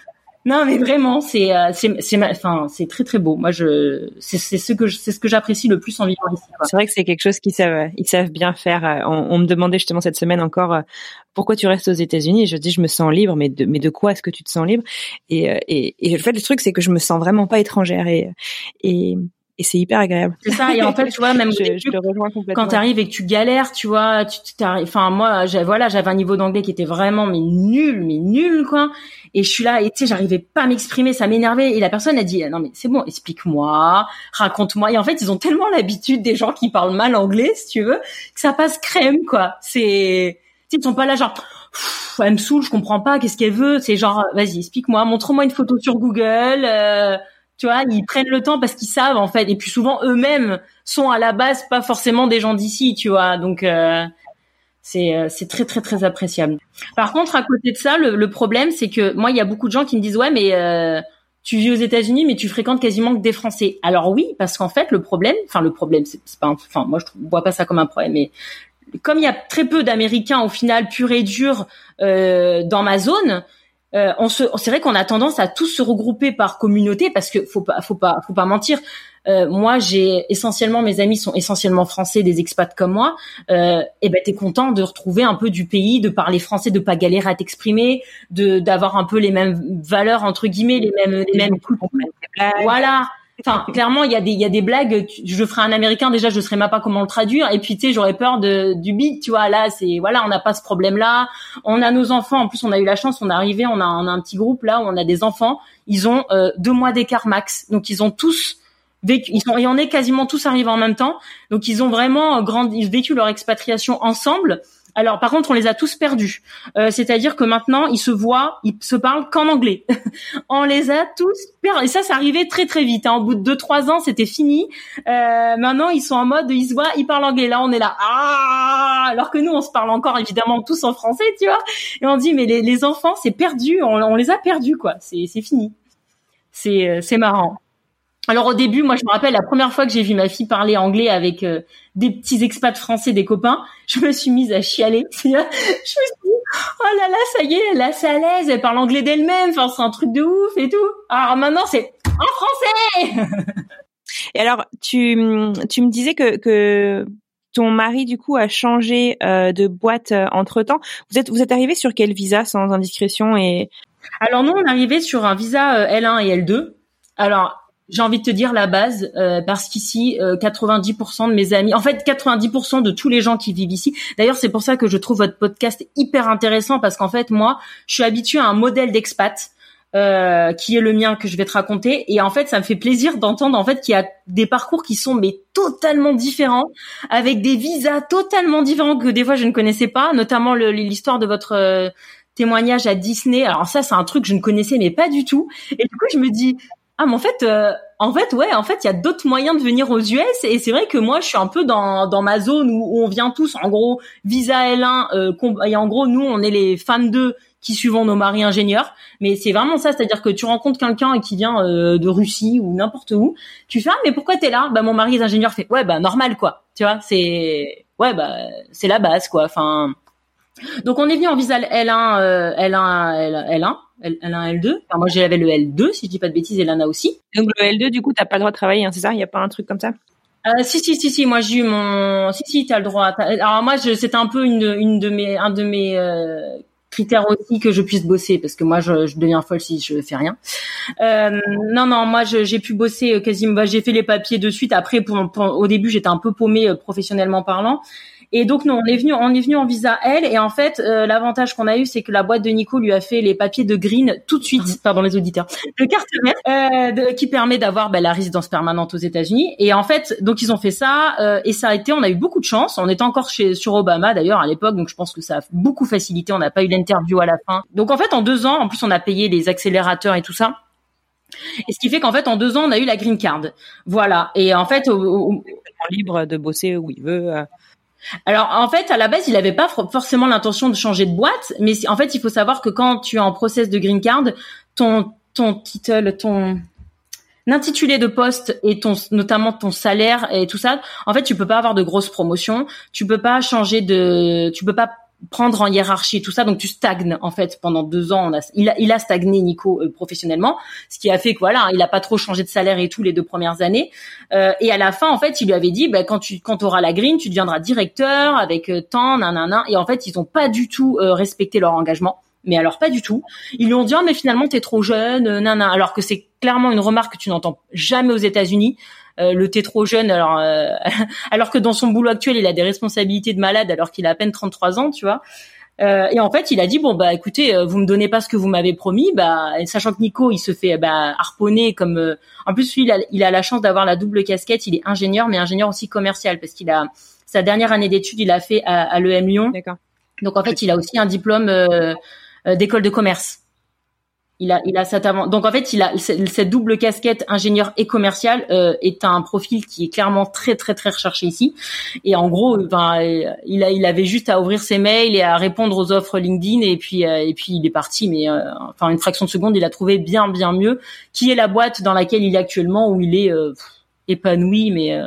S2: non, mais vraiment, c'est euh, c'est c'est enfin c'est très très beau. Moi, je c'est ce que c'est ce que j'apprécie le plus en vivant ici.
S4: C'est vrai que c'est quelque chose qu'ils savent ils savent bien faire. Euh, on, me demandait justement cette semaine encore euh, pourquoi tu restes aux États-Unis? Je dis je me sens libre, mais de mais de quoi est-ce que tu te sens libre? Et et et le fait le truc c'est que je me sens vraiment pas étrangère et et et c'est hyper agréable.
S2: C'est ça. Et en fait, tu vois, même quand tu arrives et que tu galères, tu vois, tu Enfin, moi, voilà, j'avais un niveau d'anglais qui était vraiment mais nul, mais nul quoi. Et je suis là, et tu sais, j'arrivais pas à m'exprimer, ça m'énervait. Et la personne a dit, non mais c'est bon, explique-moi, raconte-moi. Et en fait, ils ont tellement l'habitude des gens qui parlent mal anglais, si tu veux, que ça passe crème quoi. C'est, ils sont pas là genre. elle me saoule, je comprends pas, qu'est-ce qu'elle veut? C'est genre, vas-y, explique-moi, montre-moi une photo sur Google. Euh, tu vois, ils prennent le temps parce qu'ils savent en fait, et puis souvent eux-mêmes sont à la base pas forcément des gens d'ici, tu vois. Donc euh, c'est euh, c'est très très très appréciable. Par contre, à côté de ça, le, problème c'est que moi, il y a beaucoup de gens qui me disent ouais, mais euh, tu vis aux États-Unis, mais tu fréquentes quasiment que des Français. Alors oui, parce qu'en fait, le problème, enfin le problème, c'est pas, enfin moi je vois pas ça comme un problème, mais comme il y a très peu d'Américains au final pur et dur dans ma zone, euh, on se, c'est vrai qu'on a tendance à tous se regrouper par communauté parce que faut pas, faut pas, faut pas mentir. Euh, moi, j'ai essentiellement mes amis sont essentiellement français, des expats comme moi. Euh, et ben, t'es content de retrouver un peu du pays, de parler français, de pas galérer à t'exprimer, de d'avoir un peu les mêmes valeurs entre guillemets, les mêmes, les mêmes coups. Voilà. Enfin, clairement, il y a des, il y a des blagues. Je ferais un américain déjà, je saurais même pas comment le traduire. Et puis, tu sais, j'aurais peur de du beat. Tu vois, là, c'est voilà, on n'a pas ce problème-là. On a nos enfants. En plus, on a eu la chance. On est arrivé. On a, on a un petit groupe là où on a des enfants. Ils ont euh, deux mois d'écart max. Donc, ils ont tous vécu. Ils sont, et on est quasiment tous arrivés en même temps. Donc, ils ont vraiment grand, ils vécu leur expatriation ensemble. Alors par contre, on les a tous perdus. Euh, c'est-à-dire que maintenant, ils se voient, ils se parlent qu'en anglais. on les a tous perdus. Et ça, ça arrivait très très vite. Hein. Au bout de deux trois ans, c'était fini. Euh, maintenant, ils sont en mode, ils se voient, ils parlent anglais. Là, on est là, ah Alors que nous, on se parle encore évidemment tous en français, tu vois. Et on dit, mais les, enfants, c'est perdu. On, on, les a perdus, quoi. C'est fini. C'est euh, c'est marrant. Alors au début, moi je me rappelle la première fois que j'ai vu ma fille parler anglais avec euh, des petits expats français, des copains, je me suis mise à chialer. je me suis dit, oh là là, ça y est, elle est assez à l'aise, elle parle anglais d'elle-même, enfin c'est un truc de ouf et tout. Alors maintenant c'est en français.
S4: et alors tu tu me disais que que ton mari du coup a changé euh, de boîte euh, entre temps. Vous êtes vous êtes arrivé sur quel visa sans indiscrétion et
S2: Alors nous on est arrivé sur un visa L1 et L2. Alors j'ai envie de te dire la base euh, parce qu'ici 90% de mes amis en fait 90% de tous les gens qui vivent ici. D'ailleurs c'est pour ça que je trouve votre podcast hyper intéressant parce qu'en fait moi je suis habituée à un modèle d'expat euh, qui est le mien que je vais te raconter. Et en fait ça me fait plaisir d'entendre en fait qu'il y a des parcours qui sont mais totalement différents avec des visas totalement différents que des fois je ne connaissais pas notamment l'histoire de votre euh, témoignage à Disney. Alors ça c'est un truc que je ne connaissais mais pas du tout. Et du coup je me dis ah mais en fait euh, en fait ouais en fait il y a d'autres moyens de venir aux US et c'est vrai que moi je suis un peu dans dans ma zone où, on vient tous en gros visa L1 et en gros nous on est les fans de qui suivons nos maris ingénieurs. Mais c'est vraiment ça, c'est-à-dire que tu rencontres quelqu'un qui vient euh, de Russie ou n'importe où, tu fais ah mais pourquoi t'es là? Bah mon mari est ingénieur, fait ouais bah normal quoi, tu vois, c'est ouais bah c'est la base quoi. Enfin donc on est venu en visa L1, euh, L1, L1, L1, L2. Enfin, moi j'avais le L2 si je dis pas de bêtises, et Lana aussi.
S4: Donc le L2 du coup t'as pas le droit de travailler, hein, c'est ça? Il y a pas un truc comme ça?
S2: Euh, si si si si moi j'ai eu mon si si t'as le droit alors moi c'était un peu une une de mes un de mes euh, critère aussi que je puisse bosser parce que moi je, je deviens folle si je fais rien. Euh, non non moi j'ai pu bosser euh, quasiment bah, j'ai fait les papiers de suite après pour, au début j'étais un peu paumée euh, professionnellement parlant et donc nous on est venu on est venu en visa L. Et en fait euh, l'avantage qu'on a eu c'est que la boîte de Nico lui a fait les papiers de green tout de suite. Pardon les auditeurs. Le carte euh, qui permet d'avoir bah, la résidence permanente aux États-Unis. Et en fait donc ils ont fait ça euh, et ça a été on a eu beaucoup de chance. On était encore chez sur Obama d'ailleurs à l'époque. Donc je pense que ça a beaucoup facilité. On n'a pas eu l'interview à la fin. Donc en fait en deux ans en plus on a payé les accélérateurs et tout ça. Et ce qui fait qu'en fait, en deux ans, on a eu la green card. Voilà. Et en fait, au,
S4: libre de bosser où il veut.
S2: Alors en fait, à la base, il n'avait pas forcément l'intention de changer de boîte, mais en fait, il faut savoir que quand tu es en process de green card, ton ton titre, ton intitulé de poste et ton notamment ton salaire et tout ça, en fait, tu peux pas avoir de grosses promotions, tu peux pas changer de, tu peux pas prendre en hiérarchie tout ça donc tu stagnes en fait pendant deux ans il, a, il a stagné Nico euh, professionnellement ce qui a fait que voilà il a pas trop changé de salaire et tout les deux premières années euh, et à la fin en fait il lui avait dit bah, quand tu quand auras la green tu deviendras directeur avec euh, tant nanana et en fait ils ont pas du tout euh, respecté leur engagement mais alors pas du tout. Ils lui ont dit oh, mais finalement t'es trop jeune, nanana. Alors que c'est clairement une remarque que tu n'entends jamais aux États-Unis. Euh, le t'es trop jeune alors euh, alors que dans son boulot actuel il a des responsabilités de malade alors qu'il a à peine 33 ans tu vois euh, et en fait, il a dit bon bah écoutez, vous me donnez pas ce que vous m'avez promis, bah sachant que Nico il se fait bah, harponner comme en plus lui il a, il a la chance d'avoir la double casquette, il est ingénieur mais ingénieur aussi commercial parce qu'il a sa dernière année d'études il a fait à, à l'EM Lyon. D'accord. Donc en fait il a aussi un diplôme d'école de commerce. Il a, il a cette avant. Donc en fait, il a cette double casquette ingénieur et commercial euh, est un profil qui est clairement très très très recherché ici. Et en gros, ben, il a, il avait juste à ouvrir ses mails et à répondre aux offres LinkedIn et puis euh, et puis il est parti. Mais euh, enfin une fraction de seconde, il a trouvé bien bien mieux. Qui est la boîte dans laquelle il est actuellement où il est épanoui, mais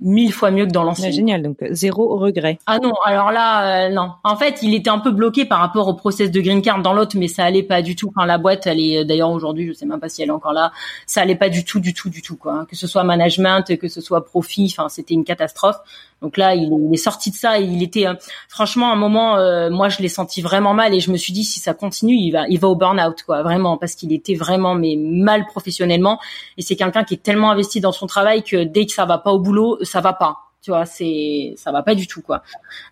S2: mille fois mieux que dans l'ancien.
S4: génial, donc euh, zéro regret.
S2: Ah non, alors là, euh, non. En fait, il était un peu bloqué par rapport au process de green card dans l'autre, mais ça allait pas du tout. Enfin, la boîte, elle est d'ailleurs aujourd'hui, je sais même pas si elle est encore là. Ça allait pas du tout, du tout, du tout quoi. Que ce soit management, que ce soit profit, enfin, c'était une catastrophe. Donc là, il, est sorti de ça et il était, euh, franchement, un moment, moi, je l'ai senti vraiment mal et je me suis dit si ça continue, il va, il va au burn-out quoi, vraiment, parce qu'il était vraiment mais mal professionnellement. Et c'est quelqu'un qui est tellement investi dans son travail que dès que ça va pas au boulot ça va pas tu vois c'est ça va pas du tout quoi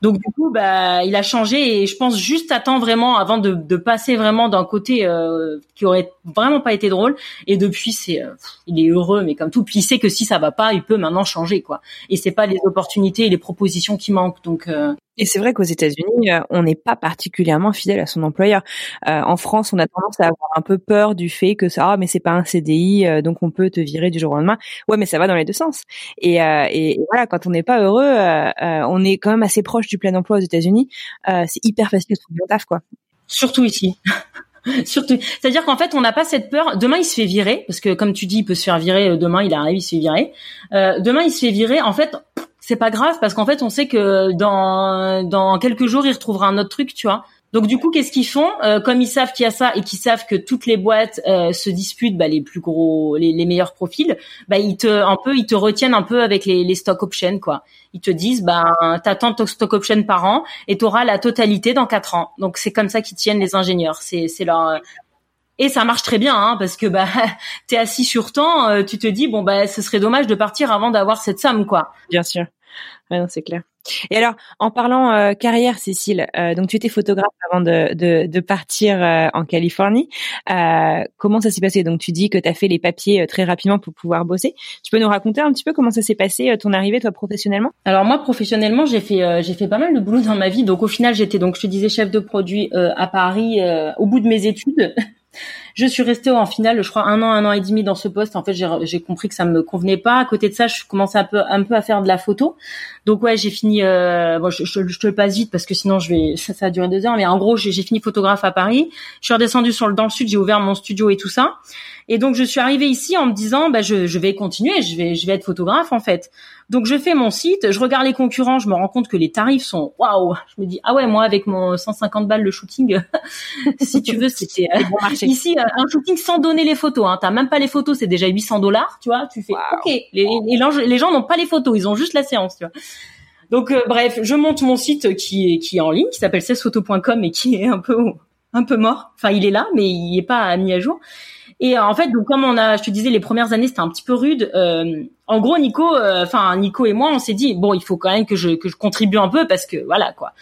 S2: donc du coup bah il a changé et je pense juste à temps vraiment avant de, de passer vraiment d'un côté euh, qui aurait vraiment pas été drôle et depuis c'est euh, il est heureux mais comme tout puis il sait que si ça va pas il peut maintenant changer quoi et c'est pas les opportunités et les propositions qui manquent donc euh,
S4: et c'est vrai qu'aux États-Unis, euh, on n'est pas particulièrement fidèle à son employeur. Euh, en France, on a tendance à avoir un peu peur du fait que ça, ah, mais c'est pas un CDI, donc on peut te virer du jour au lendemain. Ouais, mais ça va dans les deux sens. Et, euh, et, voilà, quand on n'est pas heureux, on est quand même assez proche du plein emploi aux États-Unis. c'est hyper facile de trouver un taf, quoi.
S2: Surtout ici. Surtout, c'est-à-dire qu'en fait, on n'a pas cette peur. Demain, il se fait virer parce que, comme tu dis, il peut se faire virer. Demain, il arrive, il se fait virer. demain, il se fait virer. En fait, c'est pas grave parce qu'en fait on sait que dans dans quelques jours il retrouvera un autre truc tu vois donc du coup qu'est-ce qu'ils font? Euh, comme ils savent qu'il y a ça et qu'ils savent que toutes les boîtes euh, se disputent bah, les plus gros les, les, meilleurs profils bah ils te un peu ils te retiennent un peu avec les, les stock options quoi. Ils te disent bah t'as tant de stock options par an et t'auras la totalité dans quatre ans. Donc c'est comme ça qu'ils tiennent les ingénieurs. C'est c'est leur Et ça marche très bien, hein, parce que bah t'es assis sur temps, euh, tu te dis bon bah ce serait dommage de partir avant d'avoir cette somme, quoi.
S4: Bien sûr, ouais, c'est clair. Et alors, en parlant euh, carrière, Cécile, euh, donc tu étais photographe avant de, de, de partir euh, en Californie. comment ça s'est passé? Donc tu dis que tu as fait les papiers très rapidement pour pouvoir bosser. Tu peux nous raconter un petit peu comment ça s'est passé ton arrivée toi professionnellement?
S2: Alors moi professionnellement, j'ai fait j'ai fait pas mal de boulot dans ma vie. Donc au final, j'étais donc je te disais chef de produit à Paris au bout de mes études. Je suis restée en finale, je crois, un an, un an et demi dans ce poste. En fait, j'ai compris que ça me convenait pas. À côté de ça, je commençais un peu, un peu à faire de la photo. Donc ouais, j'ai fini. Euh, bon, je, je, te le passe vite parce que sinon, je vais, ça, ça a duré deux heures. Mais en gros, j'ai fini photographe à Paris. Je suis redescendue sur le dans le sud. J'ai ouvert mon studio et tout ça. Et donc je suis arrivée ici en me disant, bah, je, je vais continuer, je vais, je vais être photographe en fait. Donc je fais mon site, je regarde les concurrents, je me rends compte que les tarifs sont waouh. Je me dis ah ouais moi avec mon 150 balles le shooting, si tu veux c'était euh, ici euh, un shooting sans donner les photos. Hein. T'as même pas les photos, c'est déjà 800 dollars, tu vois. Tu fais ok. Les, les, gens n'ont pas les photos, ils ont juste la séance, tu vois. Donc euh, bref, je monte mon site qui est qui est en ligne, qui s'appelle 16photos.com et qui est un peu un peu mort. Enfin, il est là, mais il est pas mis à jour. Et en fait, donc comme on a, je te disais, les premières années c'était un petit peu rude. Euh, en gros, Nico, euh, enfin Nico et moi, on s'est dit bon, il faut quand même que je que je contribue un peu parce que voilà quoi.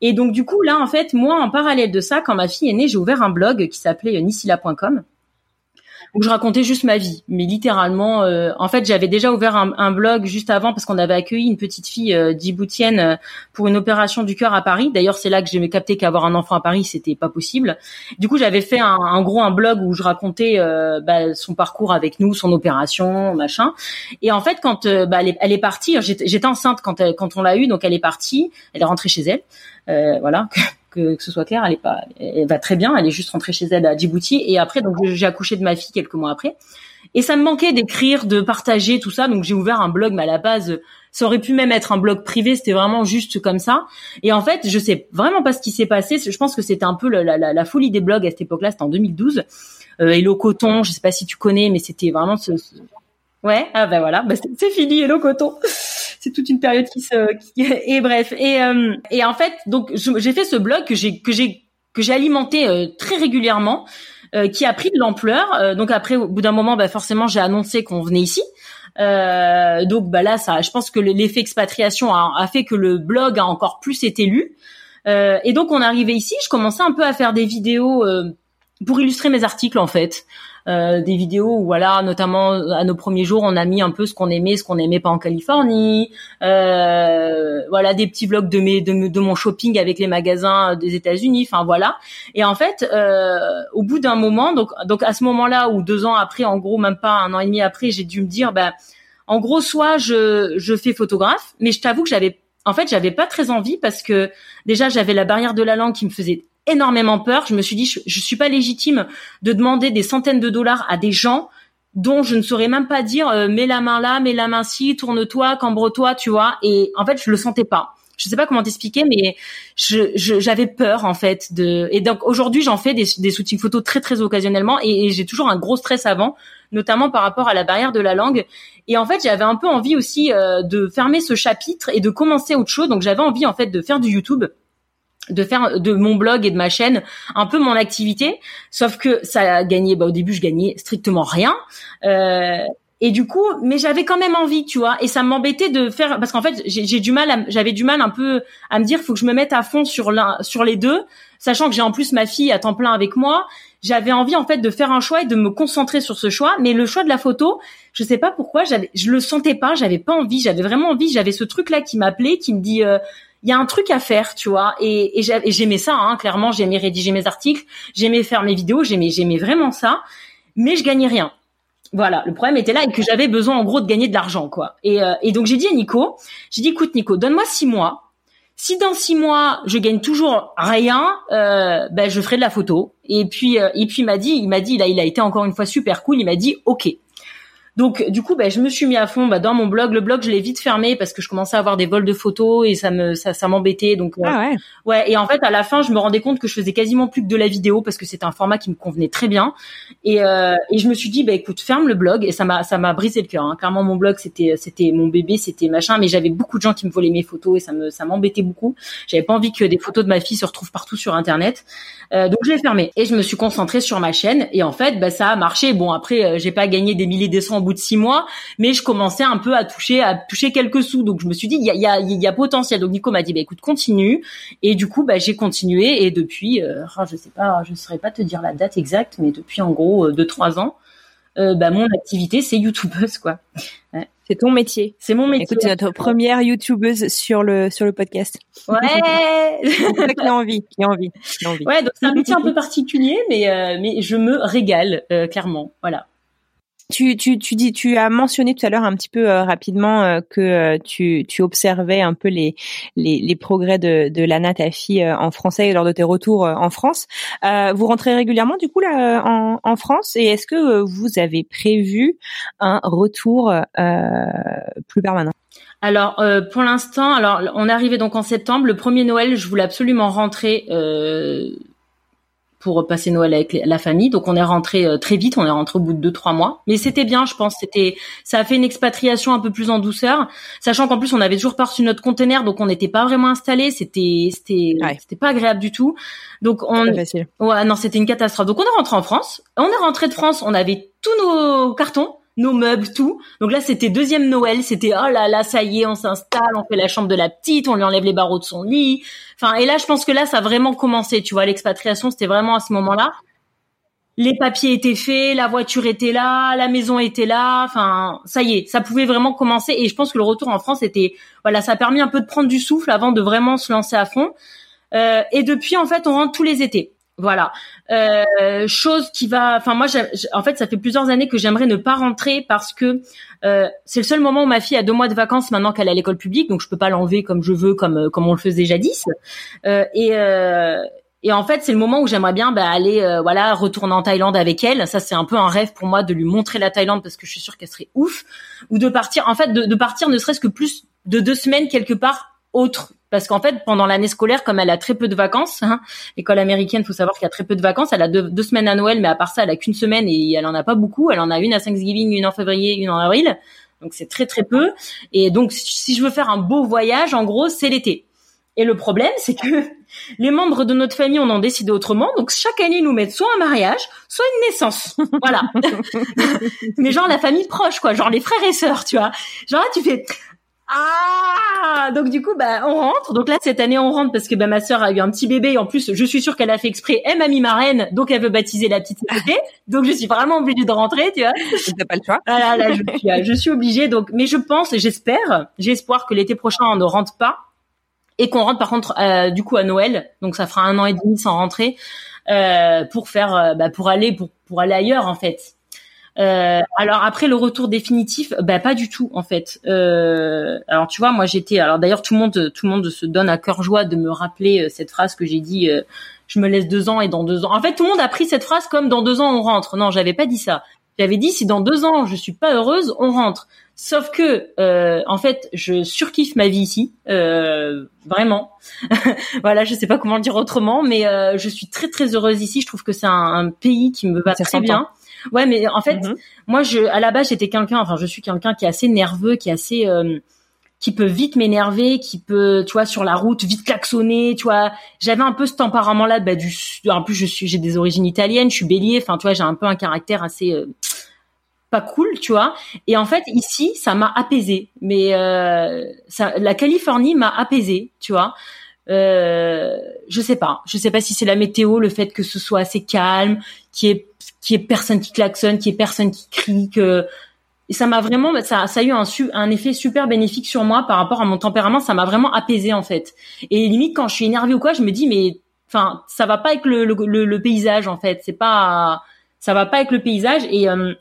S2: Et donc du coup là, en fait, moi en parallèle de ça, quand ma fille est née, j'ai ouvert un blog qui s'appelait nisila.com où je racontais juste ma vie, mais littéralement. Euh, en fait, j'avais déjà ouvert un, blog juste avant parce qu'on avait accueilli une petite fille euh, djiboutienne euh, pour une opération du cœur à Paris. D'ailleurs, c'est là que j'ai capté qu'avoir un enfant à Paris, c'était pas possible. Du coup, j'avais fait un, un, gros un blog où je racontais euh, bah, son parcours avec nous, son opération, machin. Et en fait, quand bah, elle, est, elle est partie, j'étais enceinte quand quand on l'a eu, donc elle est partie, elle est rentrée chez elle. Euh, voilà, que, ce soit clair, elle est pas, elle va très bien, elle est juste rentrée chez elle à Djibouti et après donc j'ai accouché de ma fille quelques mois après. Et ça me manquait d'écrire, de partager tout ça, donc j'ai ouvert un blog, mais à la base, ça aurait pu même être un blog privé, c'était vraiment juste comme ça. Et en fait, je sais vraiment pas ce qui s'est passé. Je pense que c'était un peu la, folie des blogs à cette époque-là, c'était en 2012. Euh, Hello Coton, je sais pas si tu connais, mais c'était vraiment ce, Ouais, ah ben voilà, bah c'est fini, Hello Coton. C'est toute une période qui se qui... et bref. Et euh, et en fait donc j'ai fait ce blog que j'ai que j'ai que j'ai alimenté euh, très régulièrement euh, qui a pris de l'ampleur. Donc après au bout d'un moment bah forcément j'ai annoncé qu'on venait ici. Donc bah là ça je pense que l'effet expatriation a, a, fait que le blog a encore plus été lu. Et donc on arrivé ici. Je commençais un peu à faire des vidéos pour illustrer mes articles en fait euh, des vidéos où voilà, notamment à nos premiers jours, on a mis un peu ce qu'on aimait, ce qu'on aimait pas en Californie, euh, voilà des petits vlogs de mes de, de, mon shopping avec les magasins des États-Unis, enfin voilà. Et en fait, euh, au bout d'un moment, donc donc à ce moment-là ou deux ans après, en gros même pas un an et demi après, j'ai dû me dire ben en gros soit je je fais photographe, mais je t'avoue que j'avais en fait, j'avais pas très envie parce que déjà j'avais la barrière de la langue qui me faisait énormément peur. Je me suis dit, je, je suis pas légitime de demander des centaines de dollars à des gens dont je ne saurais même pas dire euh, mets la main là, mets la main ci, tourne-toi, cambre-toi, tu vois. Et en fait, je le sentais pas. Je sais pas comment t'expliquer, mais j'avais je, peur en fait de. Et donc aujourd'hui, j'en fais des, des shootings photos très très occasionnellement, et, j'ai toujours un gros stress avant, notamment par rapport à la barrière de la langue. Et en fait, j'avais un peu envie aussi euh, de fermer ce chapitre et de commencer autre chose. Donc j'avais envie en fait de faire du YouTube de faire de mon blog et de ma chaîne un peu mon activité. Sauf que ça a gagné bah au début je gagnais strictement rien. Euh, et du coup mais j'avais quand même envie tu vois. Et ça m'embêtait de faire parce qu'en fait j'ai du mal j'avais du mal un peu à me dire faut que je me mette à fond sur l'un sur les deux. Sachant que j'ai en plus ma fille à temps plein avec moi j'avais envie en fait de faire un choix et de me concentrer sur ce choix. Mais le choix de la photo je sais pas pourquoi j'avais je le sentais pas j'avais pas envie j'avais vraiment envie j'avais ce truc là qui m'appelait qui me dit euh, il y a un truc à faire, tu vois. Et, et j'aimais ça, hein, clairement, j'aimais rédiger mes articles, j'aimais faire mes vidéos, j'aimais, j'aimais vraiment ça, mais je gagnais rien. Voilà, le problème était là et que j'avais besoin en gros de gagner de l'argent, quoi. Et, euh, et donc j'ai dit à Nico, j'ai dit écoute Nico, donne-moi six mois. Si dans six mois je gagne toujours rien, euh, ben je ferai de la photo. Et puis euh, et puis il m'a dit, il m'a dit, là il a été encore une fois super cool. Il m'a dit ok. Donc du coup, bah, je me suis mis à fond bah, dans mon blog. Le blog, je l'ai vite fermé parce que je commençais à avoir des vols de photos et ça me ça, ça m'embêtait. Donc euh,
S4: Ah ouais.
S2: ouais. Et en fait, à la fin, je me rendais compte que je faisais quasiment plus que de la vidéo parce que c'était un format qui me convenait très bien. Et, euh, et je me suis dit, bah écoute, ferme le blog. Et ça m'a ça m'a brisé le cœur. Hein. Clairement, mon blog, c'était c'était mon bébé, c'était machin. Mais j'avais beaucoup de gens qui me volaient mes photos et ça me ça m'embêtait beaucoup. J'avais pas envie que des photos de ma fille se retrouvent partout sur Internet. Euh, donc je l'ai fermé et je me suis concentrée sur ma chaîne. Et en fait, bah, ça a marché. Bon après, euh, j'ai pas gagné des milliers de cents bout de six mois, mais je commençais un peu à toucher, à toucher quelques sous. Donc je me suis dit, il y a, il y a, il y a potentiel. Donc Nico m'a dit, bah écoute, continue. Et du coup, bah j'ai continué et depuis, euh, ah, je sais pas, je saurais pas te dire la date exacte, mais depuis en gros euh, deux trois ans, euh, bah mon activité c'est youtubeuse quoi.
S4: C'est ton métier.
S2: C'est mon métier.
S4: Écoute, c'est notre première youtubeuse sur le sur le podcast.
S2: Ouais.
S4: Qui a envie, qui a envie, qui a envie.
S2: ouais, donc c'est un métier un peu particulier, mais euh, mais je me régale euh, clairement. Voilà.
S4: Tu, tu, tu dis, tu as mentionné tout à l'heure un petit peu euh, rapidement euh, que euh, tu, tu observais un peu les, les, les progrès de, de Lana, ta fille, euh, en français lors de tes retours euh, en France. Euh, vous rentrez régulièrement du coup là en, en France? Et est-ce que vous avez prévu un retour plus permanent?
S2: Alors euh, pour l'instant, alors on est arrivé donc en septembre. Le premier Noël, je voulais absolument rentrer euh, pour passer Noël avec la famille. Donc on est rentré euh, très vite. On est rentré au bout de deux trois mois. Mais c'était bien, je pense. C'était ça a fait une expatriation un peu plus en douceur, sachant qu'en plus on avait toujours pas reçu notre conteneur, donc on n'était pas vraiment installé. C'était c'était
S4: Ouais.
S2: c'était pas agréable du tout. Donc on. Ouais, non, c'était une catastrophe. Donc on est rentré en France. On est rentré de France, on avait tous nos cartons, nos meubles, tout. Donc là, c'était deuxième Noël. C'était oh là là, ça y est, on s'installe, on fait la chambre de la petite, on lui enlève les barreaux de son lit. Enfin, et là, je pense que là, ça a vraiment commencé. Tu vois, l'expatriation, c'était vraiment à ce moment-là. Les papiers étaient faits, la voiture était là, la maison était là. Enfin, ça y est, ça pouvait vraiment commencer. Et je pense que le retour en France était, voilà, ça a permis un peu de prendre du souffle avant de vraiment se lancer à fond. Euh, et depuis, en fait, on rentre tous les étés. Voilà. Euh, chose qui va. Enfin, moi, en fait, ça fait plusieurs années que j'aimerais ne pas rentrer parce que euh, c'est le seul moment où ma fille a deux mois de vacances maintenant qu'elle est à l'école publique, donc je peux pas l'enlever comme je veux, comme euh, comme on le faisait jadis. Euh, et euh, et en fait, c'est le moment où j'aimerais bien bah, aller, euh, voilà, retourner en Thaïlande avec elle. Ça, c'est un peu un rêve pour moi de lui montrer la Thaïlande parce que je suis sûre qu'elle serait ouf. Ou de partir, en fait, de, de partir ne serait-ce que plus de deux semaines quelque part autre. Parce qu'en fait, pendant l'année scolaire, comme elle a très peu de vacances, hein, l'école américaine, faut savoir qu'il y a très peu de vacances. Elle a deux, semaines à Noël, mais à part ça, elle a qu'une semaine et elle en a pas beaucoup. Elle en a une à Thanksgiving, une en février, une en avril. Donc c'est très très peu. Et donc si je veux faire un beau voyage, en gros, c'est l'été. Et le problème, c'est que les membres de notre famille, on en décidé autrement. Donc chaque année, ils nous mettent soit un mariage, soit une naissance. Voilà. Mais genre la famille proche, quoi. Genre les frères et sœurs, tu vois. Genre là, tu fais ah donc du coup bah on rentre. Donc là cette année on rentre parce que bah ma sœur a eu un petit bébé. Et en plus je suis sûre qu'elle a fait exprès elle m'a mis marraine donc elle veut baptiser la petite été donc je suis vraiment obligée de rentrer tu vois.
S4: T'as pas le choix.
S2: voilà là je suis je suis obligée. Donc mais je pense et j'espère espoir que l'été prochain on ne rentre pas et qu'on rentre par contre euh, du coup à Noël. Donc ça fera un an et demi sans rentrer euh, pour faire euh, bah, pour aller pour pour aller ailleurs en fait euh, alors après le retour définitif, bah pas du tout en fait. Euh, alors tu vois, moi j'étais. Alors d'ailleurs tout le monde, tout le monde se donne à cœur joie de me rappeler euh, cette phrase que j'ai dit. euh, je me laisse deux ans et dans deux ans. En fait, tout le monde a pris cette phrase comme dans deux ans on rentre. Non, j'avais pas dit ça. J'avais dit si dans deux ans je suis pas heureuse, on rentre. Sauf que euh, en fait, je surkiffe ma vie ici, euh, vraiment. voilà, je sais pas comment le dire autrement, mais euh, je suis très très heureuse ici. Je trouve que c'est un, un pays qui me va très bien. Ouais, mais en fait,
S4: Mhm.
S2: moi, je, à la base, j'étais quelqu'un, enfin, je suis quelqu'un qui est assez nerveux, qui est assez, euh, qui peut vite m'énerver, qui peut, tu vois, sur la route, vite klaxonner, tu vois. J'avais un peu ce tempérament-là, bah, du, en plus, je suis, j'ai des origines italiennes, je suis bélier, enfin, tu vois, j'ai un peu un caractère assez, euh, pas cool, tu vois. Et en fait, ici, ça m'a apaisé. Mais euh, ça, la Californie m'a apaisé, tu vois. Euh, je sais pas. Je sais pas si c'est la météo, le fait que ce soit assez calme, ait, qu'il y ait personne qui klaxonne, qu'il y ait personne qui crie, que ça m'a vraiment, ça, ça a eu un, un effet super bénéfique sur moi par rapport à mon tempérament. Ça m'a vraiment apaisé en fait. Et limite quand je suis énervée ou quoi, je me dis mais, enfin, ça va pas avec le, le, le- le paysage en fait. C'est pas, ça va pas avec le paysage et euh,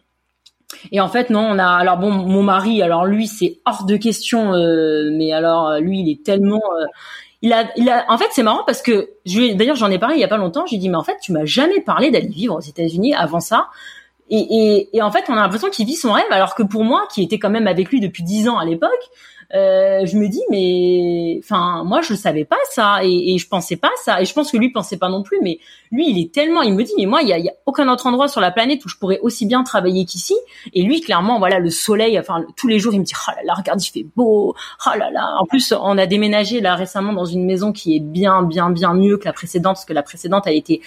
S2: et en fait, non, on a. Alors bon, mon mari, alors lui, c'est hors de question. euh, mais alors, euh, lui, il est tellement. euh, il a, il a. En fait, c'est marrant parce que je d'ailleurs, j'en ai parlé il y a pas longtemps. J'ai dit, mais en fait, tu m'as jamais parlé d'aller vivre aux États-Unis avant ça. Et, et, et en fait, on a l'impression qu'il vit son rêve, alors que pour moi, qui était quand même avec lui depuis dix ans à l'époque, euh, je me dis mais enfin moi je savais pas ça et, et, je pensais pas ça. Et je pense que lui pensait pas non plus mais lui il est tellement il me dit mais moi il y a, y a, aucun autre endroit sur la planète où je pourrais aussi bien travailler qu'ici. Et lui clairement voilà le soleil enfin tous les jours il me dit oh là là regarde il fait beau oh là là. En plus on a déménagé là récemment dans une maison qui est bien bien bien mieux que la précédente parce que la précédente elle était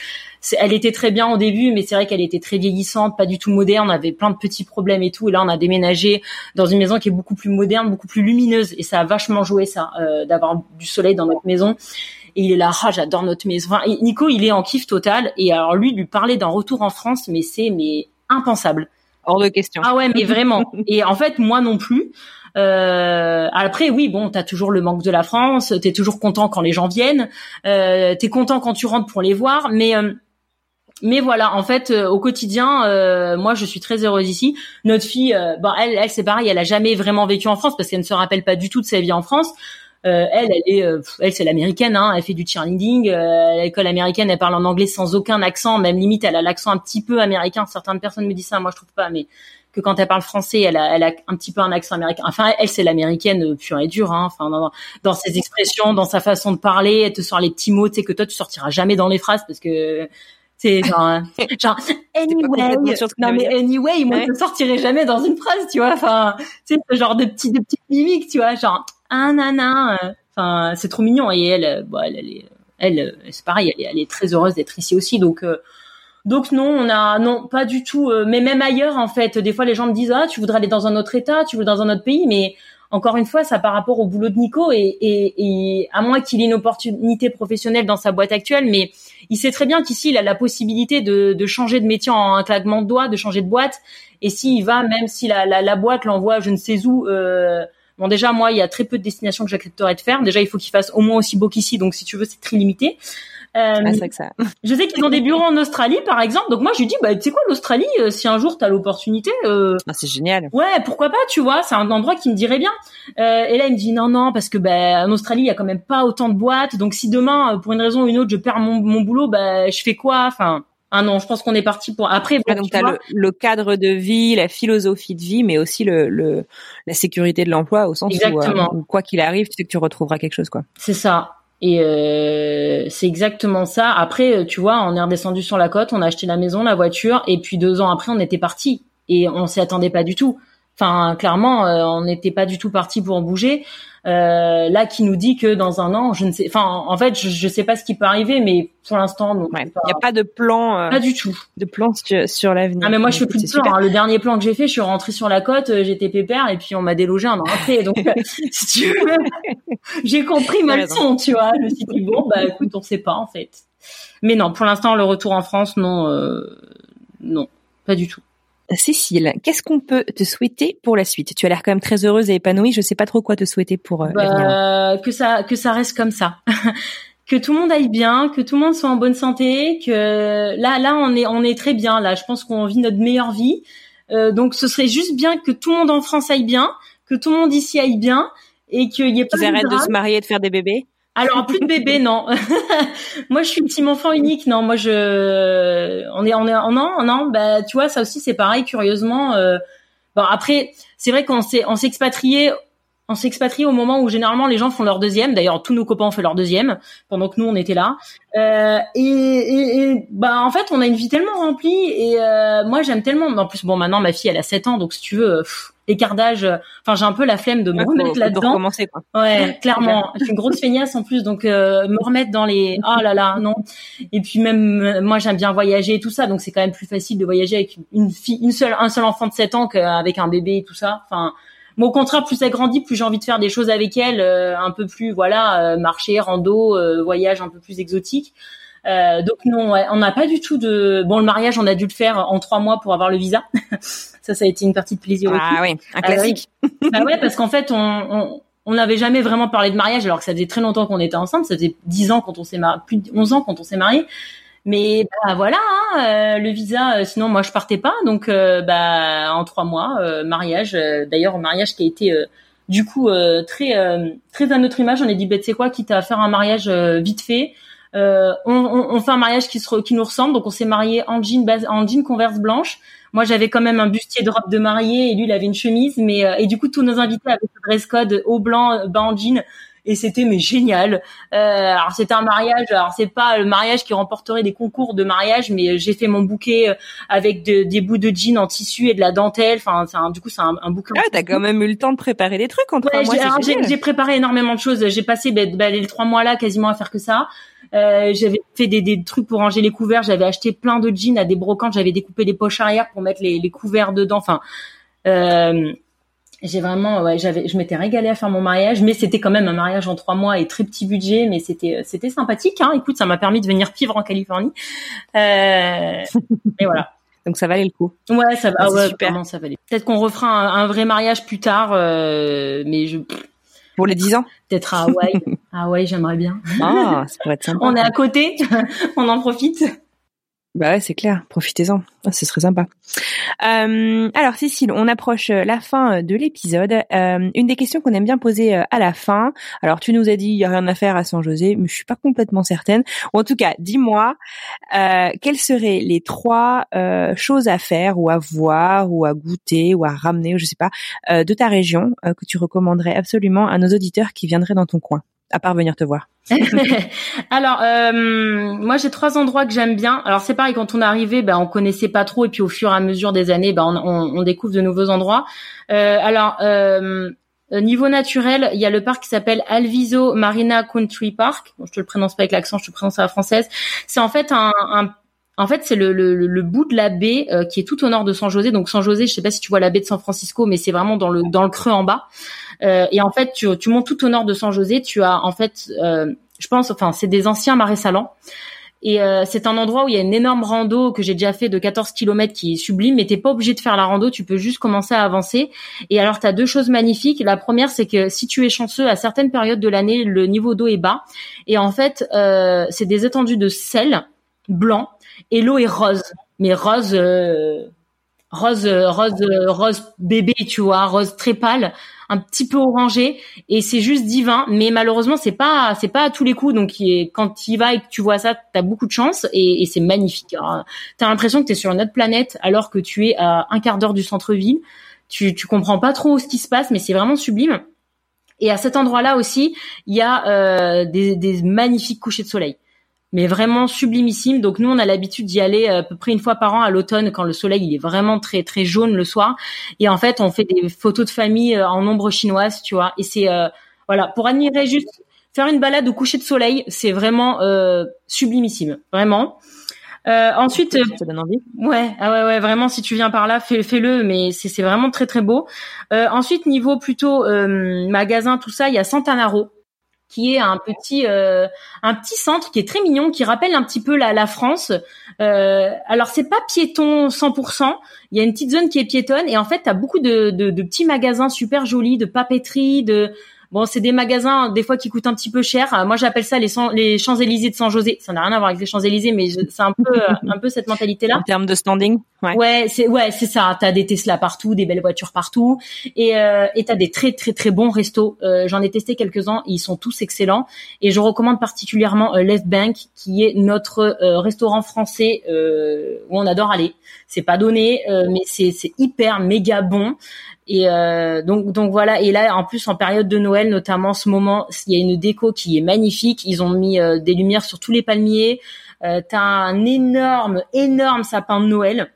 S2: elle était très bien au début, mais c'est vrai qu'elle était très vieillissante, pas du tout moderne, avait plein de petits problèmes et tout. Et là, on a déménagé dans une maison qui est beaucoup plus moderne, beaucoup plus lumineuse, et ça a vachement joué ça, euh, d'avoir du soleil dans notre maison. Et il est là, ah, j'adore notre maison. Enfin, Nico, il est en kiff total. Et alors lui, lui parler d'un retour en France, mais c'est mais impensable.
S4: Hors de question.
S2: Ah ouais, mais vraiment. et en fait, moi non plus. Euh, après, oui, bon, t'as toujours le manque de la France. T'es toujours content quand les gens viennent. Euh, t'es content quand tu rentres pour les voir, mais euh, mais voilà, en fait, euh, au quotidien, euh, moi, je suis très heureuse ici. Notre fille, euh, bon, elle, elle c'est pareil, elle a jamais vraiment vécu en France parce qu'elle ne se rappelle pas du tout de sa vie en France. elle, elle est, elle c'est l'américaine, hein, elle fait du cheerleading. à l'école américaine, elle parle en anglais sans aucun accent, même limite, elle a l'accent un petit peu américain. Certaines personnes me disent ça, moi je trouve pas, mais que quand elle parle français, elle a, elle a un petit peu un accent américain. Enfin, elle, c'est l'américaine pure et dure. Hein. Enfin, dans, dans, ses expressions, dans sa façon de parler, elle te sort les petits mots, tu sais que toi tu sortiras jamais dans les phrases parce que c'est genre, genre anyway. Non mais anyway, moi je sortirais jamais dans une phrase, tu vois. Enfin, c'est ce genre de petits de petites mimiques, tu vois, genre un nana. Euh, enfin, c'est trop mignon et elle, euh, bon, elle, elle elle, euh, c'est pareil, elle est, elle est très heureuse d'être ici aussi, donc. donc non, on a non pas du tout. mais même ailleurs en fait, des fois les gens me disent ah tu voudrais aller dans un autre état, tu veux dans un autre pays, mais encore une fois, ça par rapport au boulot de Nico et, et, et à moins qu'il ait une opportunité professionnelle dans sa boîte actuelle, mais il sait très bien qu'ici il a la possibilité de, de, changer de métier en un claquement de doigts, de changer de boîte. Et s'il va, même si la, la, la boîte l'envoie, je ne sais où. Euh, bon, déjà moi, il y a très peu de destinations que j'accepterais de faire. Déjà, il faut qu'il fasse au moins aussi beau qu'ici, donc si tu veux, c'est très limité.
S4: Euh, ah, ça.
S2: je sais qu'ils ont des bureaux en Australie, par exemple. Donc moi, je lui dis, bah, tu sais quoi, l'Australie, euh, si un jour t'as l'opportunité, euh,
S4: ah, c'est génial.
S2: Ouais, pourquoi pas, tu vois, c'est un endroit qui me dirait bien. Euh, et là, il me dit non, non, parce que bah, en Australie, il y a quand même pas autant de boîtes. Donc si demain, pour une raison ou une autre, je perds mon, mon boulot, bah, je fais quoi? Enfin. Ah non, je pense qu'on est parti pour après.
S4: Bon, donc tu as le, le, cadre de vie, la philosophie de vie, mais aussi le, le la sécurité de l'emploi au sens où, où, quoi qu'il arrive, tu sais que tu retrouveras quelque chose quoi.
S2: C'est ça. Et euh, c'est exactement ça. Après, euh, tu vois, on est redescendu sur la côte, on a acheté la maison, la voiture, et puis deux ans après, on était parti. Et on s'y attendait pas du tout. Enfin, clairement, euh, on n'était pas du tout parti pour en bouger. Euh, là, qui nous dit que dans un an, je ne sais, enfin, en fait, je, je sais pas ce qui peut arriver, mais pour l'instant,
S4: il n'y a pas de plan.
S2: Euh, pas du tout.
S4: De plan sur, l'avenir.
S2: Ah, mais moi, je fais plus de plan. Hein. Le dernier plan que j'ai fait, je suis rentrée sur la côte, euh, j'étais pépère, et puis on m'a délogé un an après. Donc, si tu veux, j'ai compris ma leçon, tu vois. Je me suis dit bon, bah écoute, on sait pas en fait. Mais non, pour l'instant, le retour en France, non, non, pas du tout.
S4: Cécile, qu'est-ce qu'on peut te souhaiter pour la suite? Tu as l'air quand même très heureuse et épanouie. Je sais pas trop quoi te souhaiter pour euh,
S2: bah, Que ça, que ça reste comme ça. que tout le monde aille bien, que tout le monde soit en bonne santé, que là, là, on est, on est très bien. Là, je pense qu'on vit notre meilleure vie. Euh, donc, ce serait juste bien que tout le monde en France aille bien, que tout le monde ici aille bien, et qu'il y ait pas.
S4: Qu'ils arrêtent de se marier et de faire des bébés.
S2: Alors plus de bébés, non. moi, je suis team enfant unique, non. Moi, je, on est, on est, non, non. Bah, tu vois, ça aussi, c'est pareil. Curieusement, euh... bon après, c'est vrai qu'on s'est, on s'est on s'est expatrié au moment où généralement les gens font leur deuxième. D'ailleurs, tous nos copains ont fait leur deuxième pendant que nous on était là. Euh, et, et, et, bah en fait, on a une vie tellement remplie et euh, moi j'aime tellement. En plus, bon, maintenant ma fille elle a 7 ans, donc si tu veux. Pff, l'écart d'âge. Enfin, j'ai un peu la flemme de me remettre là-dedans. Ouais, clairement. je suis une grosse feignasse en plus, donc euh, me remettre dans les. Oh là là, non. Et puis même euh, moi, j'aime bien voyager et tout ça, donc c'est quand même plus facile de voyager avec une fille, une seule, un seul enfant de 7 ans qu'avec un bébé et tout ça. Enfin. Mais au contraire, plus elle grandit, plus j'ai envie de faire des choses avec elle, euh, un peu plus, voilà, marcher, rando, voyage un peu plus exotique. Euh, donc non, on n'a pas du tout de. Bon, le mariage, on a dû le faire en trois mois pour avoir le visa. ça, ça a été une partie de plaisir.
S4: Ah oui, un classique.
S2: bah ouais, parce qu'en fait, on, on n'avait jamais vraiment parlé de mariage, alors que ça faisait très longtemps qu'on était ensemble. Ça faisait dix ans quand on s'est marié, plus de 11 ans quand on s'est marié. Mais bah voilà, hein, euh, le visa. Euh, sinon, moi, je partais pas. Donc, bah en trois mois, mariage. D'ailleurs, un mariage qui a été du coup très très à notre image. On a dit, bah, tu sais quoi, quitte à faire un mariage vite fait. Euh, on, fait un mariage qui, se, nous ressemble, donc on s'est marié en jean, base, en jean converse blanche. Moi, j'avais quand même un bustier de robe de mariée et lui, il avait une chemise. Mais et du coup, tous nos invités avaient ce dress code haut blanc, bas en jean et c'était mais génial. Euh, alors c'était un mariage, alors c'est pas le mariage qui remporterait des concours de mariage, mais j'ai fait mon bouquet euh, avec des bouts de jean en tissu et de la dentelle. Enfin, c'est du coup c'est un, un bouquet.
S4: Ah, t'as quand même eu le temps de préparer des trucs entre
S2: ouais, J'ai préparé énormément de choses. J'ai passé ben, ben, les trois mois là quasiment à faire que ça. Euh, j'avais fait des, des, trucs pour ranger les couverts. J'avais acheté plein de jeans à des brocantes. J'avais découpé des poches arrière pour mettre les, les couverts dedans. Enfin. Euh, j'ai vraiment ouais j'avais je m'étais régalée à faire mon mariage mais c'était quand même un mariage en trois mois et très petit budget mais c'était euh, c'était sympathique hein. Écoute ça m'a permis de venir vivre en Californie. Euh, et voilà.
S4: Donc ça valait le coup.
S2: Ouais ça va. Ah ouais, super. ça valait. Peut-être qu'on refera un, vrai mariage plus tard euh, mais je
S4: pour les dix ans
S2: peut-être à Hawaï. À Hawaï j'aimerais bien.
S4: Ah ça pourrait être sympa.
S2: On est à côté on en profite
S4: bah ouais, c'est clair. Profitez-en. Ah, ce serait sympa. Euh, alors, Cécile, on approche euh, la fin euh, de l'épisode. Euh, une des questions qu'on aime bien poser à la fin. Alors, tu nous as dit il y a rien à faire à San José, mais je suis pas complètement certaine. Ou en tout cas, dis-moi euh, quelles seraient les trois choses à faire ou à voir ou à goûter ou à ramener, ou je sais pas, de ta région que tu recommanderais absolument à nos auditeurs qui viendraient dans ton coin? À part venir te voir
S2: Alors, euh, moi j'ai trois endroits que j'aime bien. Alors c'est pareil, quand on est arrivé, ben, on connaissait pas trop, et puis au fur et à mesure des années, ben, on, on, découvre de nouveaux endroits. Euh, alors, euh, niveau naturel, il y a le parc qui s'appelle Alviso Marina Country Park. Bon, je te le prononce pas avec l'accent, je te le prononce à la française. C'est en fait un, un en fait, c'est le, le, le, bout de la baie euh, qui est tout au nord de San José. Donc San José, je sais pas si tu vois la baie de San Francisco, mais c'est vraiment dans le dans le creux en bas. Euh, et en fait, tu, tu montes tout au nord de San José. Tu as en fait, euh, je pense, enfin, c'est des anciens marais salants. Et euh, c'est un endroit où il y a une énorme rando que j'ai déjà fait de 14 km qui est sublime, mais t'es pas obligé de faire la rando, tu peux juste commencer à avancer. Et alors tu as deux choses magnifiques. La première, c'est que si tu es chanceux, à certaines périodes de l'année, le niveau d'eau est bas. Et en fait, euh, c'est des étendues de sel blanc et l'eau est rose, mais rose rose rose rose bébé tu vois rose très pâle un petit peu orangé. Et c'est juste divin. Mais malheureusement c'est pas c'est pas à tous les coups. Donc quand tu y vas et que tu vois ça t'as beaucoup de chance. Et, c'est magnifique. T'as l'impression que t'es sur une autre planète alors que tu es à un quart d'heure du centre-ville. Tu tu comprends pas trop ce qui se passe mais c'est vraiment sublime. Et à cet endroit-là aussi il y a euh, des, des magnifiques couchers de soleil mais vraiment sublimissime. Donc nous, on a l'habitude d'y aller euh, à peu près une fois par an à l'automne quand le soleil il est vraiment très très jaune le soir. Et en fait, on fait des photos de famille euh, en ombre chinoise, tu vois. Et c'est euh, voilà pour admirer juste faire une balade au coucher de soleil, c'est vraiment sublimissime, vraiment. Euh, ensuite,
S4: ça donne envie?
S2: Ouais, ah ouais, ouais, vraiment. Si tu viens par là, fais, fais-le. Mais c'est, c'est vraiment très, très beau. Euh, ensuite, niveau plutôt magasin, tout ça, il y a Santanaro qui est un petit euh, un petit centre qui est très mignon, qui rappelle un petit peu la, la France. Euh, alors c'est pas piéton 100%, il y a une petite zone qui est piétonne et en fait tu as beaucoup de, de, de, petits magasins super jolis, de papeterie, de Bon, c'est des magasins des fois qui coûtent un petit peu cher. Euh, moi, j'appelle ça les, les Champs-Élysées de San José. Ça n'a rien à voir avec les Champs-Élysées, mais c'est un peu euh, un peu cette mentalité-là.
S4: En termes de standing.
S2: Ouais, ouais c'est ouais, c'est ça. T'as des Tesla partout, des belles voitures partout, et euh, et t'as des très très très bons restos. Euh, J'en ai testé quelques-uns, ils sont tous excellents. Et je recommande particulièrement Left Bank, qui est notre restaurant français où on adore aller. C'est pas donné, mais c'est c'est hyper méga bon. Et euh, donc, donc voilà. Et là, en plus, en période de Noël, notamment, ce moment, il y a une déco qui est magnifique. Ils ont mis euh, des lumières sur tous les palmiers. Euh, T'as un énorme, énorme sapin de Noël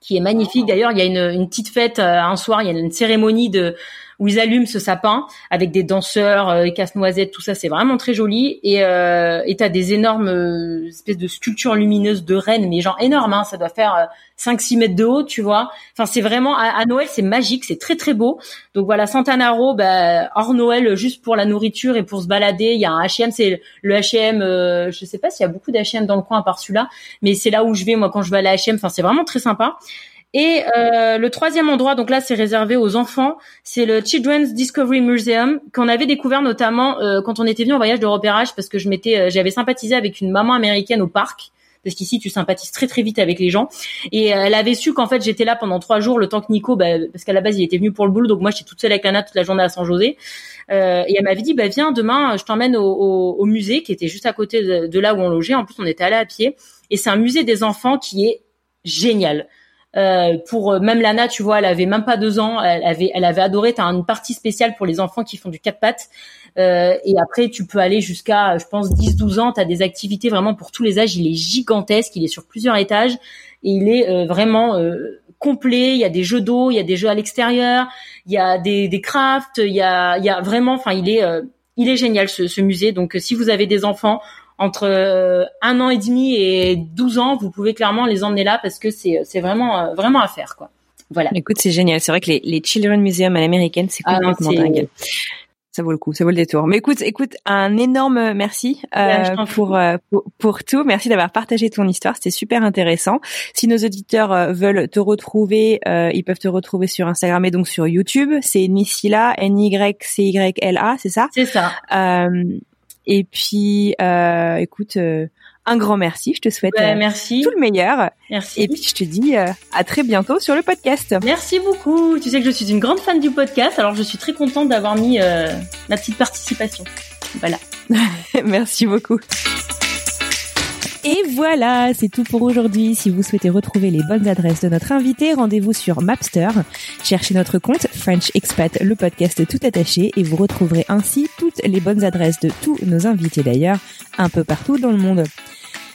S2: qui est magnifique. D'ailleurs, il y a une, une petite fête euh, un soir. Il y a une cérémonie de où ils allument ce sapin avec des danseurs, euh, casse-noisettes, tout ça, c'est vraiment très joli. Et euh, et t'as des énormes euh, espèces de sculptures lumineuses de rennes, mais genre énormes, hein, ça doit faire 5-6 euh, mètres de haut, tu vois. Enfin, c'est vraiment à, Noël, c'est magique, c'est très très beau. Donc voilà, Santanaro, bah, hors Noël, juste pour la nourriture et pour se balader. Il y a un H&M, c'est le H&M. Euh, je sais pas s'il y a beaucoup d'H&M dans le coin à part celui-là, mais c'est là où je vais moi quand je vais à la H&M. Enfin, c'est vraiment très sympa. Et euh, le troisième endroit, donc là c'est réservé aux enfants, c'est le Children's Discovery Museum qu'on avait découvert notamment euh, quand on était venu en voyage de repérage parce que je m'étais, euh, j'avais sympathisé avec une maman américaine au parc parce qu'ici tu sympathises très très vite avec les gens. Et elle avait su qu'en fait j'étais là pendant trois jours le temps que Nico bah, parce qu'à la base il était venu pour le boulot donc moi j'étais toute seule avec Lana toute la journée à San José euh, et elle m'avait dit bah viens demain je t'emmène au, au, musée qui était juste à côté de, de, là où on logeait. En plus on était allé à pied. Et c'est un musée des enfants qui est génial Euh, pour même Lana, tu vois, elle avait même pas deux ans, elle avait, elle avait adoré. T'as une partie spéciale pour les enfants qui font du quatre pattes. Euh, et après, tu peux aller jusqu'à, je pense, 10-12 ans. Tu as des activités vraiment pour tous les âges. Il est gigantesque, il est sur plusieurs étages et il est euh, vraiment euh, complet. Il y a des jeux d'eau, il y a des jeux à l'extérieur, il y a des, des crafts, il y a, il y a vraiment, enfin, il est, il est génial ce, ce, musée. Donc, si vous avez des enfants entre un an et demi et 12 ans, vous pouvez clairement les emmener là parce que c'est, c'est vraiment, vraiment à faire, quoi. Voilà.
S4: Écoute, c'est génial. C'est vrai que les, les Children Museum à l'américaine, c'est ah complètement dingue ça vaut le coup, ça vaut le détour. Mais écoute, écoute, un énorme merci euh, pour, euh, pour, pour tout. Merci d'avoir partagé ton histoire, c'était super intéressant. Si nos auditeurs euh, veulent te retrouver, euh, ils peuvent te retrouver sur Instagram et donc sur YouTube. C'est Nisila, N Y C Y L A, c'est ça?
S2: C'est ça.
S4: Et puis, écoute un grand merci. Je te souhaite
S2: euh, merci.
S4: tout le meilleur.
S2: Merci.
S4: Et puis je te dis euh, à très bientôt sur le podcast.
S2: Merci beaucoup. Tu sais que je suis une grande fan du podcast, alors je suis très contente d'avoir mis euh, ma petite participation. Voilà.
S4: merci beaucoup. Et voilà, c'est tout pour aujourd'hui. Si vous souhaitez retrouver les bonnes adresses de notre invité, rendez-vous sur Mapster. Cherchez notre compte French Expat, le podcast tout attaché, et vous retrouverez ainsi toutes les bonnes adresses de tous nos invités d'ailleurs, un peu partout dans le monde.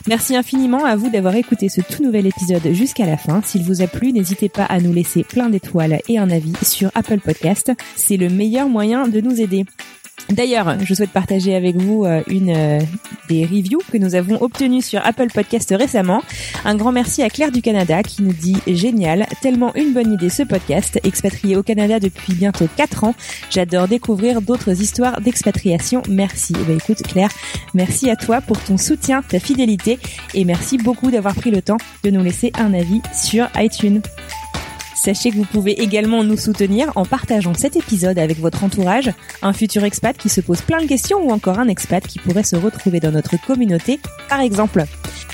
S4: Merci infiniment à vous d'avoir écouté ce tout nouvel épisode jusqu'à la fin. S'il vous a plu, n'hésitez pas à nous laisser plein d'étoiles et un avis sur Apple Podcast. C'est le meilleur moyen de nous aider. D'ailleurs, je souhaite partager avec vous euh, une euh, des reviews que nous avons obtenues sur Apple Podcast récemment. Un grand merci à Claire du Canada qui nous dit génial, tellement une bonne idée ce podcast, expatrié au Canada depuis bientôt 4 ans. J'adore découvrir d'autres histoires d'expatriation. Merci. Eh ben, écoute Claire, merci à toi pour ton soutien, ta fidélité et merci beaucoup d'avoir pris le temps de nous laisser un avis sur iTunes. Sachez que vous pouvez également nous soutenir en partageant cet épisode avec votre entourage, un futur expat qui se pose plein de questions ou encore un expat qui pourrait se retrouver dans notre communauté, par exemple.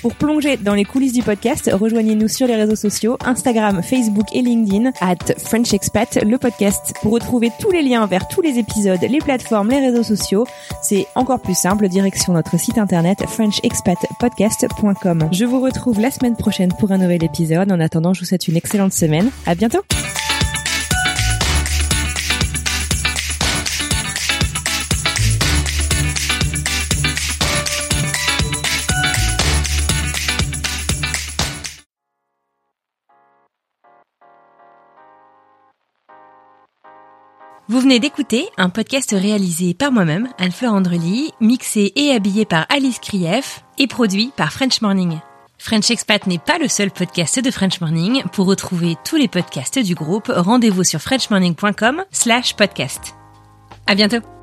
S4: Pour plonger dans les coulisses du podcast, rejoignez-nous sur les réseaux sociaux, Instagram, Facebook et LinkedIn, at French Expat, le podcast. Pour retrouver tous les liens vers tous les épisodes, les plateformes, les réseaux sociaux, c'est encore plus simple, direction notre site internet frenchexpatpodcast.com. Je vous retrouve la semaine prochaine pour un nouvel épisode. En attendant, je vous souhaite une excellente semaine bientôt.
S1: Vous venez d'écouter un podcast réalisé par moi-même, Anne-Fleur Andrely, mixé et habillé par Alice Krief et produit par French Morning. French Expat n'est pas le seul podcast de French Morning. Pour retrouver tous les podcasts du groupe, rendez-vous sur frenchmorning.com slash podcast. À bientôt!